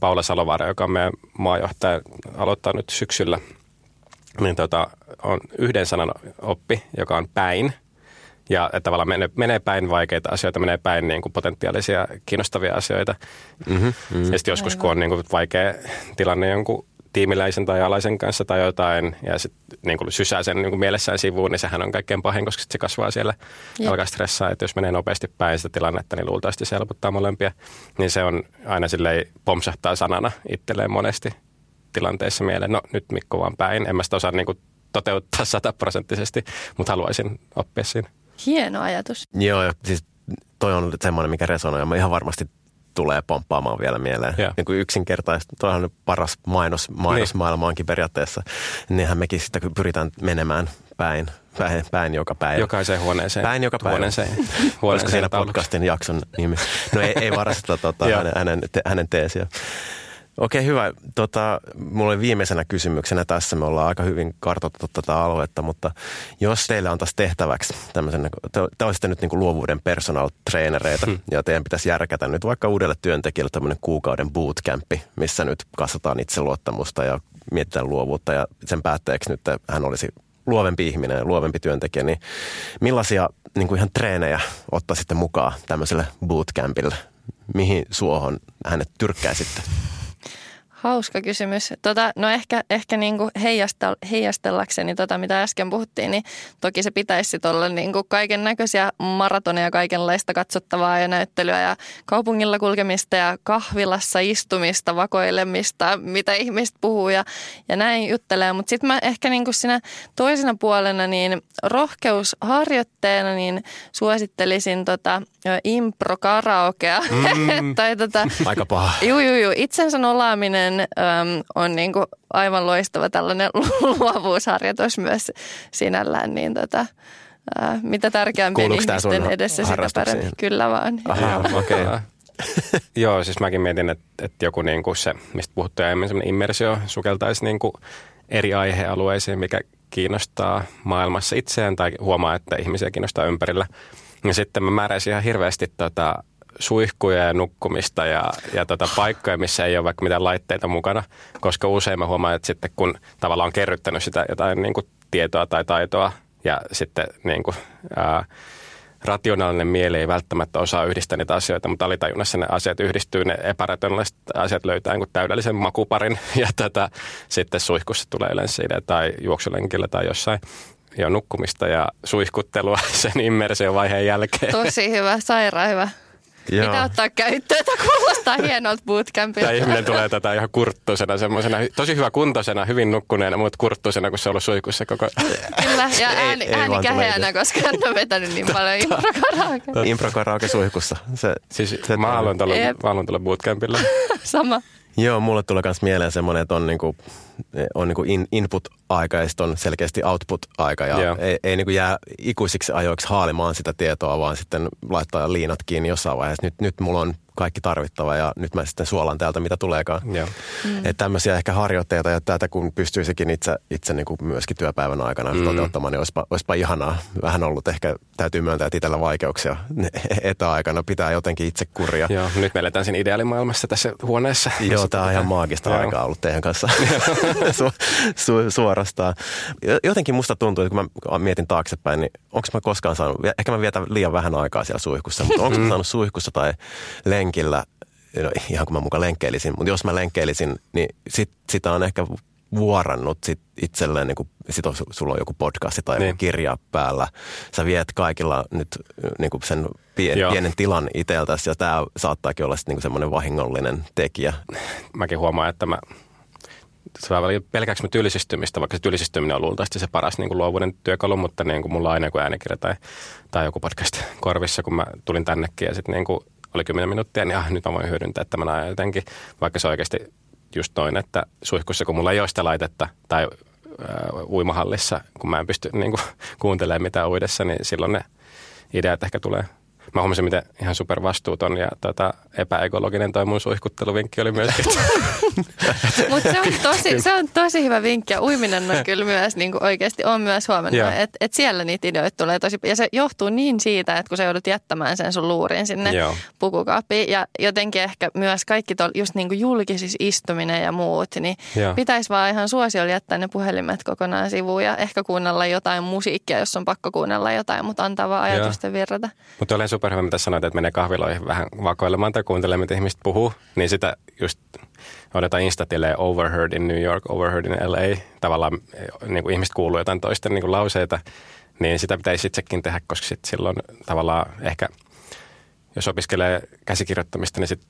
Speaker 3: Paula Salovaara, joka on meidän maajohtaja, aloittaa nyt syksyllä, niin tota, on yhden sanan oppi, joka on päin. Ja että tavallaan menee, menee päin vaikeita asioita, menee päin niin kuin potentiaalisia kiinnostavia asioita. Mm-hmm, mm-hmm. Ja sitten joskus, kun on niin kuin vaikea tilanne jonkun tiimiläisen tai alaisen kanssa tai jotain ja sitten niin kuin sysää sen niin kuin mielessään sivuun, niin sehän on kaikkein pahin, koska se kasvaa siellä, Jep. alkaa stressaa. Että jos menee nopeasti päin sitä tilannetta, niin luultavasti se helpottaa molempia. Niin se on aina silleen pomsahtaa sanana itselleen monesti tilanteessa mieleen. No nyt Mikko vaan päin. En mä sitä osaa niin kuin toteuttaa sataprosenttisesti, mutta haluaisin oppia siinä.
Speaker 4: Hieno ajatus.
Speaker 2: Joo, siis toi on semmoinen, mikä resonoi. Mä ihan varmasti tulee pomppaamaan vielä mieleen. Yeah. Niin kuin yksinkertaisesti, tuohan on paras mainos, mainos niin. maailmaankin periaatteessa. Niinhän mekin sitä pyritään menemään päin, päin, päin joka päivä.
Speaker 3: Jokaiseen huoneeseen.
Speaker 2: Päin joka päivä.
Speaker 3: Huoneeseen.
Speaker 2: huoneeseen Olisiko siinä podcastin jakson nimi? No ei, ei varasta tota, hänen, hänen, te, hänen teesiä. Okei, hyvä. Tota, mulla oli viimeisenä kysymyksenä tässä, me ollaan aika hyvin kartoitettu tätä aluetta, mutta jos teille antaisi tehtäväksi tämmöisen, te, te olisitte nyt niin kuin luovuuden personal trainereita hmm. ja teidän pitäisi järkätä nyt vaikka uudelle työntekijälle tämmöinen kuukauden bootcampi, missä nyt kasvataan itseluottamusta ja mietitään luovuutta ja sen päätteeksi nyt hän olisi luovempi ihminen ja luovempi työntekijä, niin millaisia niin kuin ihan treenejä ottaisitte mukaan tämmöiselle bootcampille? Mihin suohon hänet tyrkkäisitte?
Speaker 4: Hauska kysymys. Tota, no ehkä, ehkä niin kuin heijastel, heijastellakseni tota, mitä äsken puhuttiin, niin toki se pitäisi olla niin kuin kaiken näköisiä maratoneja, kaikenlaista katsottavaa ja näyttelyä ja kaupungilla kulkemista ja kahvilassa istumista, vakoilemista, mitä ihmiset puhuu ja, ja näin juttelee. Mutta sitten mä ehkä niin kuin siinä toisena puolena niin rohkeusharjoitteena niin suosittelisin tota, impro-karaokea. Mm. tai tota,
Speaker 2: Aika paha.
Speaker 4: Juu, juu, juu. Itsensä nolaaminen tämmöinen äm, on niin kuin aivan loistava tällainen luovuusharjoitus myös sinällään, niin tota, äh, mitä tärkeämpien ihmisten edessä sitä parempi. Kyllä vaan.
Speaker 2: Aha, okei. Okay.
Speaker 3: Joo, siis mäkin mietin, että, että joku niin kuin se, mistä puhuttiin aiemmin, semmoinen immersio sukeltaisi niin kuin eri aihealueisiin, mikä kiinnostaa maailmassa itseään tai huomaa, että ihmisiä kiinnostaa ympärillä. Ja sitten mä määräisin ihan hirveästi tota, suihkuja ja nukkumista ja, ja tota paikkoja, missä ei ole vaikka mitään laitteita mukana, koska usein mä huomaan, että sitten kun tavallaan on kerryttänyt sitä jotain niin kuin tietoa tai taitoa ja sitten niin kuin, ää, rationaalinen mieli ei välttämättä osaa yhdistää niitä asioita, mutta alitajunnassa ne asiat yhdistyy, ne epärationaaliset asiat löytää niin täydellisen makuparin ja tätä sitten suihkussa tulee yleensä idea tai juoksulenkillä tai jossain jo nukkumista ja suihkuttelua sen immersiovaiheen jälkeen.
Speaker 4: Tosi hyvä, sairaan hyvä. Joo. Mitä ottaa käyttöön, että kuulostaa hienolta bootcampilta.
Speaker 3: Tämä ihminen tulee tätä ihan kurttusena, semmoisena, tosi hyvä kuntoisena, hyvin nukkuneena, mutta kurttusena, kun se on ollut suikussa koko
Speaker 4: Kyllä, ja ääni, ei, ääni käheänä, koska hän on vetänyt niin paljon improkaraoke.
Speaker 2: Improkaraoke suihkussa. Se,
Speaker 3: siis se mä haluan tulla bootcampille.
Speaker 4: Sama.
Speaker 2: Joo, mulle tulee myös mieleen semmoinen, että on, niinku, on niinku in, input-aika ja sitten on selkeästi output-aika. Ja yeah. ei, ei niinku jää ikuisiksi ajoiksi haalimaan sitä tietoa, vaan sitten laittaa liinat kiinni jossain vaiheessa. Nyt, nyt mulla on kaikki tarvittava ja nyt mä sitten suolan täältä, mitä tuleekaan. Yeah. Mm. Että tämmöisiä ehkä harjoitteita ja tätä kun pystyisikin itse, itse niin kuin myöskin työpäivän aikana mm. toteuttamaan, niin olisipa, olisipa ihanaa. Vähän ollut ehkä, täytyy myöntää, että itsellä vaikeuksia etäaikana. Pitää jotenkin itse kuria.
Speaker 3: Joo, nyt me eletään siinä ideaalimaailmassa tässä huoneessa.
Speaker 2: Joo, tämä on ihan maagista Joo. aikaa ollut teidän kanssa su, su, suorastaan. Jotenkin musta tuntuu, että kun mä mietin taaksepäin, niin onko mä koskaan saanut, ehkä mä vietän liian vähän aikaa siellä suihkussa, mutta onko mä saanut suihkussa tai lenkillä, no ihan kun mä mukaan lenkkeilisin, mutta jos mä lenkkeilisin, niin sit, sitä on ehkä vuorannut sit itselleen, niin kuin, sit on, sulla on joku podcast tai niin. joku kirja päällä. Sä viet kaikilla nyt niin kuin sen pien, pienen tilan itseltäsi ja tämä saattaakin olla niin semmoinen vahingollinen tekijä.
Speaker 3: Mäkin huomaan, että mä pelkääkö mä tylsistymistä, vaikka se tylsistyminen on luultavasti se paras niin kuin luovuuden työkalu, mutta niin kuin mulla on aina joku äänikirja tai, tai joku podcast korvissa, kun mä tulin tännekin ja sitten niin kuin oli 10 minuuttia, niin ah, nyt mä voin hyödyntää tämän ajan jotenkin, vaikka se oikeasti just noin, että suihkussa kun mulla ei ole sitä laitetta tai uimahallissa, kun mä en pysty niin kuin, kuuntelemaan mitään uidessa, niin silloin ne ideat ehkä tulee mä huomasin, miten ihan supervastuuton ja tota, epäekologinen toi mun suihkutteluvinkki oli myöskin.
Speaker 4: Mutta se, on tosi, se on tosi hyvä vinkki ja uiminen on kyllä myös niin kuin oikeasti on myös huomenna, että et siellä niitä ideoita tulee tosi ja se johtuu niin siitä, että kun sä joudut jättämään sen sun luurin sinne Joo. pukukaappiin ja jotenkin ehkä myös kaikki tol, just niin kuin julkisissa istuminen ja muut, niin Joo. pitäisi vaan ihan suosiolla jättää ne puhelimet kokonaan sivuun ja ehkä kuunnella jotain musiikkia, jos on pakko kuunnella jotain, mutta antaa vaan ajatusten virrata.
Speaker 3: Mutta olen superhyvä, mitä sanoit, että menee kahviloihin vähän vakoilemaan tai kuuntelemaan, mitä ihmiset puhuu, niin sitä just odotetaan instatilee overheard in New York, overheard in LA. Tavallaan niin kuin ihmiset kuuluu jotain toisten niin kuin lauseita, niin sitä pitäisi itsekin tehdä, koska sit silloin tavallaan ehkä, jos opiskelee käsikirjoittamista, niin sit,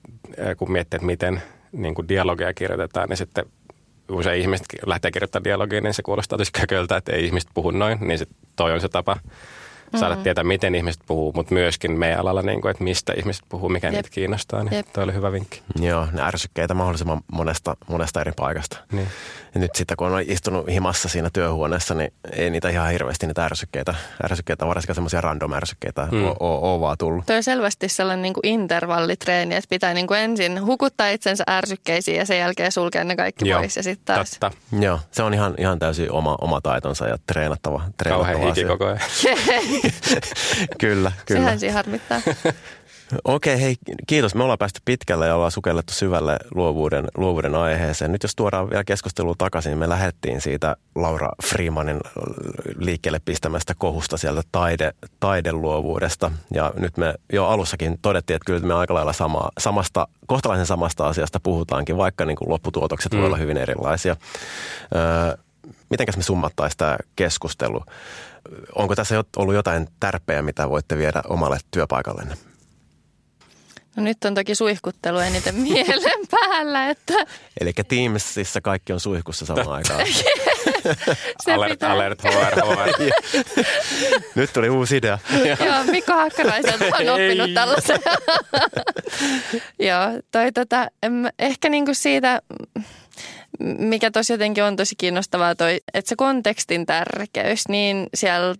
Speaker 3: kun miettii, että miten niin kuin dialogia kirjoitetaan, niin sitten usein ihmiset lähtee kirjoittamaan dialogia, niin se kuulostaa tosi kököltä, että ei ihmiset puhu noin, niin sit toi on se tapa saada mm. tietää, miten ihmiset puhuu, mutta myöskin meidän alalla, niin kuin, että mistä ihmiset puhuu, mikä Jep. niitä kiinnostaa. Niin Jep. toi oli hyvä vinkki.
Speaker 2: Joo, ne ärsykkeitä mahdollisimman monesta, monesta eri paikasta. Niin. Ja nyt sitten, kun on istunut himassa siinä työhuoneessa, niin ei niitä ihan hirveästi niitä ärsykkeitä, ärsykkeitä varsinkaan semmoisia random ärsykkeitä mm. ole vaan tullut.
Speaker 4: Toi on selvästi sellainen niin kuin intervallitreeni, että pitää niin kuin ensin hukuttaa itsensä ärsykkeisiin ja sen jälkeen sulkea ne kaikki Joo, pois. Ja sitten taas...
Speaker 2: Totta. Joo, se on ihan, ihan täysin oma, oma taitonsa ja treenattava, treenattava
Speaker 3: Kauhean hiki koko ajan.
Speaker 2: kyllä, kyllä.
Speaker 4: Sehän siinä harmittaa.
Speaker 2: Okei, hei, kiitos. Me ollaan päästy pitkälle ja ollaan sukellettu syvälle luovuuden, luovuuden aiheeseen. Nyt jos tuodaan vielä keskustelua takaisin, me lähdettiin siitä Laura Freemanin liikkeelle pistämästä kohusta sieltä taide, taideluovuudesta. Ja nyt me jo alussakin todettiin, että kyllä me aika lailla sama, samasta, kohtalaisen samasta asiasta puhutaankin, vaikka niin kuin lopputuotokset mm. voi olla hyvin erilaisia. Öö, mitenkäs me summattaisiin tämä keskustelu? Onko tässä ollut jotain tärpeää, mitä voitte viedä omalle työpaikallenne?
Speaker 4: No nyt on toki suihkuttelu eniten mielen päällä. Että...
Speaker 2: Eli Teamsissa kaikki on suihkussa samaan aikaan.
Speaker 3: Se alert, pitää... alert, HR, HR.
Speaker 2: Nyt tuli uusi idea.
Speaker 4: Joo, Mikko Hakkaraiselta on oppinut tällaisen. Joo, toi tota, ehkä niinku siitä, mikä tosi jotenkin on tosi kiinnostavaa toi, että se kontekstin tärkeys, niin siellä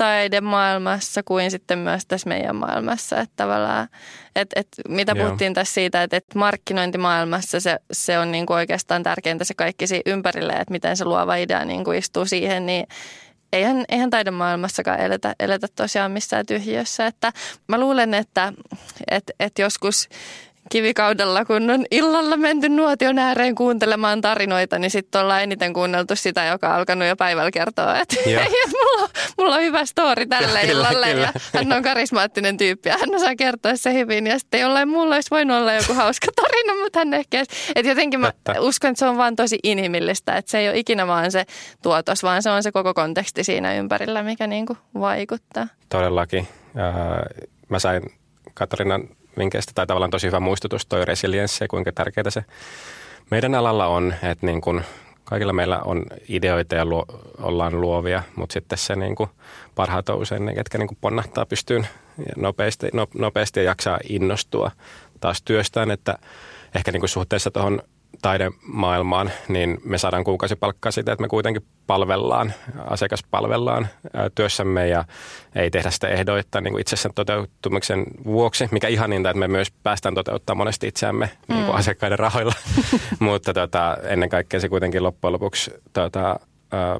Speaker 4: taidemaailmassa kuin sitten myös tässä meidän maailmassa. Että tavallaan, että, että mitä puhuttiin tässä siitä, että, että markkinointimaailmassa se, se on niin kuin oikeastaan tärkeintä se kaikki siinä ympärille, että miten se luova idea niin kuin istuu siihen, niin eihän, eihän taidemaailmassakaan eletä, eletä tosiaan missään tyhjössä. Että mä luulen, että, että, että joskus kivikaudella, kun on illalla menty nuotion ääreen kuuntelemaan tarinoita, niin sitten ollaan eniten kuunneltu sitä, joka on alkanut jo päivällä kertoa, että mulla, mulla on hyvä story tälle kyllä, illalle kyllä. ja hän on karismaattinen tyyppi ja hän osaa kertoa se hyvin ja sitten jollain mulla olisi voinut olla joku hauska tarina, mutta hän ehkä, että jotenkin mä uskon, että se on vaan tosi inhimillistä, että se ei ole ikinä vaan se tuotos, vaan se on se koko konteksti siinä ympärillä, mikä niin kuin vaikuttaa.
Speaker 3: Todellakin. Mä sain Katarinan vinkkeistä, tai tavallaan tosi hyvä muistutus toi resilienssi ja kuinka tärkeää se meidän alalla on, että niin kuin kaikilla meillä on ideoita ja luo, ollaan luovia, mutta sitten se niin kuin parhaat on usein ne, ketkä niin kuin ponnahtaa pystyyn nopeasti, no, nopeasti ja jaksaa innostua taas työstään, että ehkä niin kuin suhteessa tuohon taidemaailmaan, niin me saadaan kuukausipalkkaa siitä, että me kuitenkin palvellaan, asiakaspalvellaan työssämme ja ei tehdä sitä ehdoitta niin kuin itsessään toteutumisen vuoksi, mikä ihaninta, että me myös päästään toteuttamaan monesti itseämme mm. niin kuin asiakkaiden rahoilla, mutta tota, ennen kaikkea se kuitenkin loppujen lopuksi tota,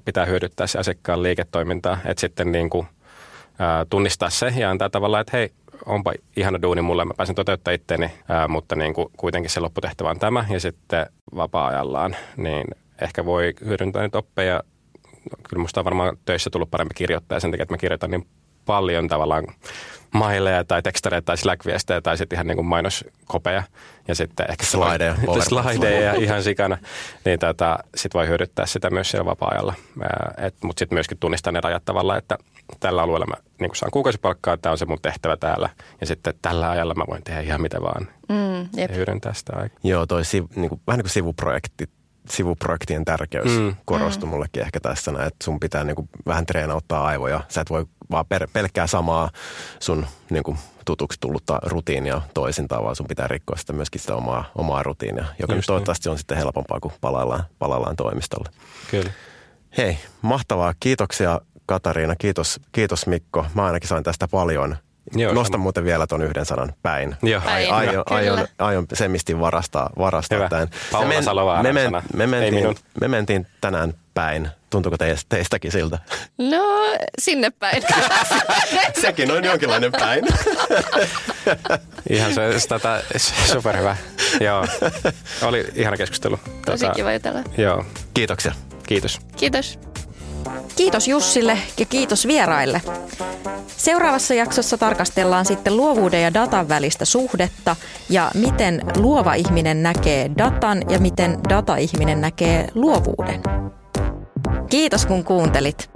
Speaker 3: pitää hyödyttää se asiakkaan liiketoimintaa, että sitten niin kuin, tunnistaa se ja antaa tavallaan, että hei, onpa ihana duuni mulle, mä pääsen toteuttaa itteeni, ää, mutta niin kuin kuitenkin se lopputehtävä on tämä ja sitten vapaa-ajallaan, niin ehkä voi hyödyntää niitä oppeja. Kyllä musta on varmaan töissä tullut parempi kirjoittaa sen takia, että mä kirjoitan niin paljon tavallaan maileja tai tekstareita tai Slack-viestejä tai sitten ihan niin kuin mainoskopeja. Ja sitten ehkä
Speaker 2: slideja,
Speaker 3: slideja ihan sikana, niin tota, sitten voi hyödyttää sitä myös siellä vapaa-ajalla. Mutta sitten myöskin tunnistaa ne rajat tavalla, että tällä alueella mä niin saan kuukausipalkkaa, tämä on se mun tehtävä täällä ja sitten tällä ajalla mä voin tehdä ihan mitä vaan mm, ja hyödyntää sitä aikaa.
Speaker 2: Joo, toi siv, niin kuin, vähän niin kuin sivuprojekti sivuprojektien tärkeys mm. korostui mm. mullekin ehkä tässä, että sun pitää niin kuin vähän treenauttaa aivoja. Sä et voi vaan per, pelkkää samaa sun niin kuin, tutuksi tullutta rutiinia toisintaan, vaan sun pitää rikkoa sitä myöskin sitä omaa, omaa rutiinia, joka Just nyt toivottavasti niin. on sitten helpompaa, kun palaillaan, palaillaan toimistolle.
Speaker 3: Kyllä.
Speaker 2: Hei, mahtavaa. Kiitoksia Katariina, kiitos, kiitos Mikko. Mä ainakin sain tästä paljon.
Speaker 3: Joo,
Speaker 2: Nostan
Speaker 3: sama.
Speaker 2: muuten vielä ton yhden sanan päin.
Speaker 3: Joo.
Speaker 2: Ai,
Speaker 4: Päin,
Speaker 2: aion,
Speaker 4: kyllä.
Speaker 2: aion, aion semmistin varastaa, varastaa
Speaker 3: Hyvä.
Speaker 2: tämän.
Speaker 3: Paula
Speaker 2: me,
Speaker 3: Salovaaran
Speaker 2: me, men, me, mentiin, me mentiin tänään päin. Tuntuuko teistä, teistäkin siltä?
Speaker 4: No, sinne päin.
Speaker 2: Sekin on jonkinlainen päin.
Speaker 3: Ihan se, tätä, superhyvä. Joo, oli ihana keskustelu.
Speaker 4: Tosi
Speaker 3: Tota,
Speaker 4: kiva jutella.
Speaker 3: Joo,
Speaker 2: Kiitoksia.
Speaker 3: kiitos.
Speaker 4: Kiitos.
Speaker 1: Kiitos Jussille ja kiitos vieraille. Seuraavassa jaksossa tarkastellaan sitten luovuuden ja datan välistä suhdetta ja miten luova ihminen näkee datan ja miten data-ihminen näkee luovuuden. Kiitos kun kuuntelit.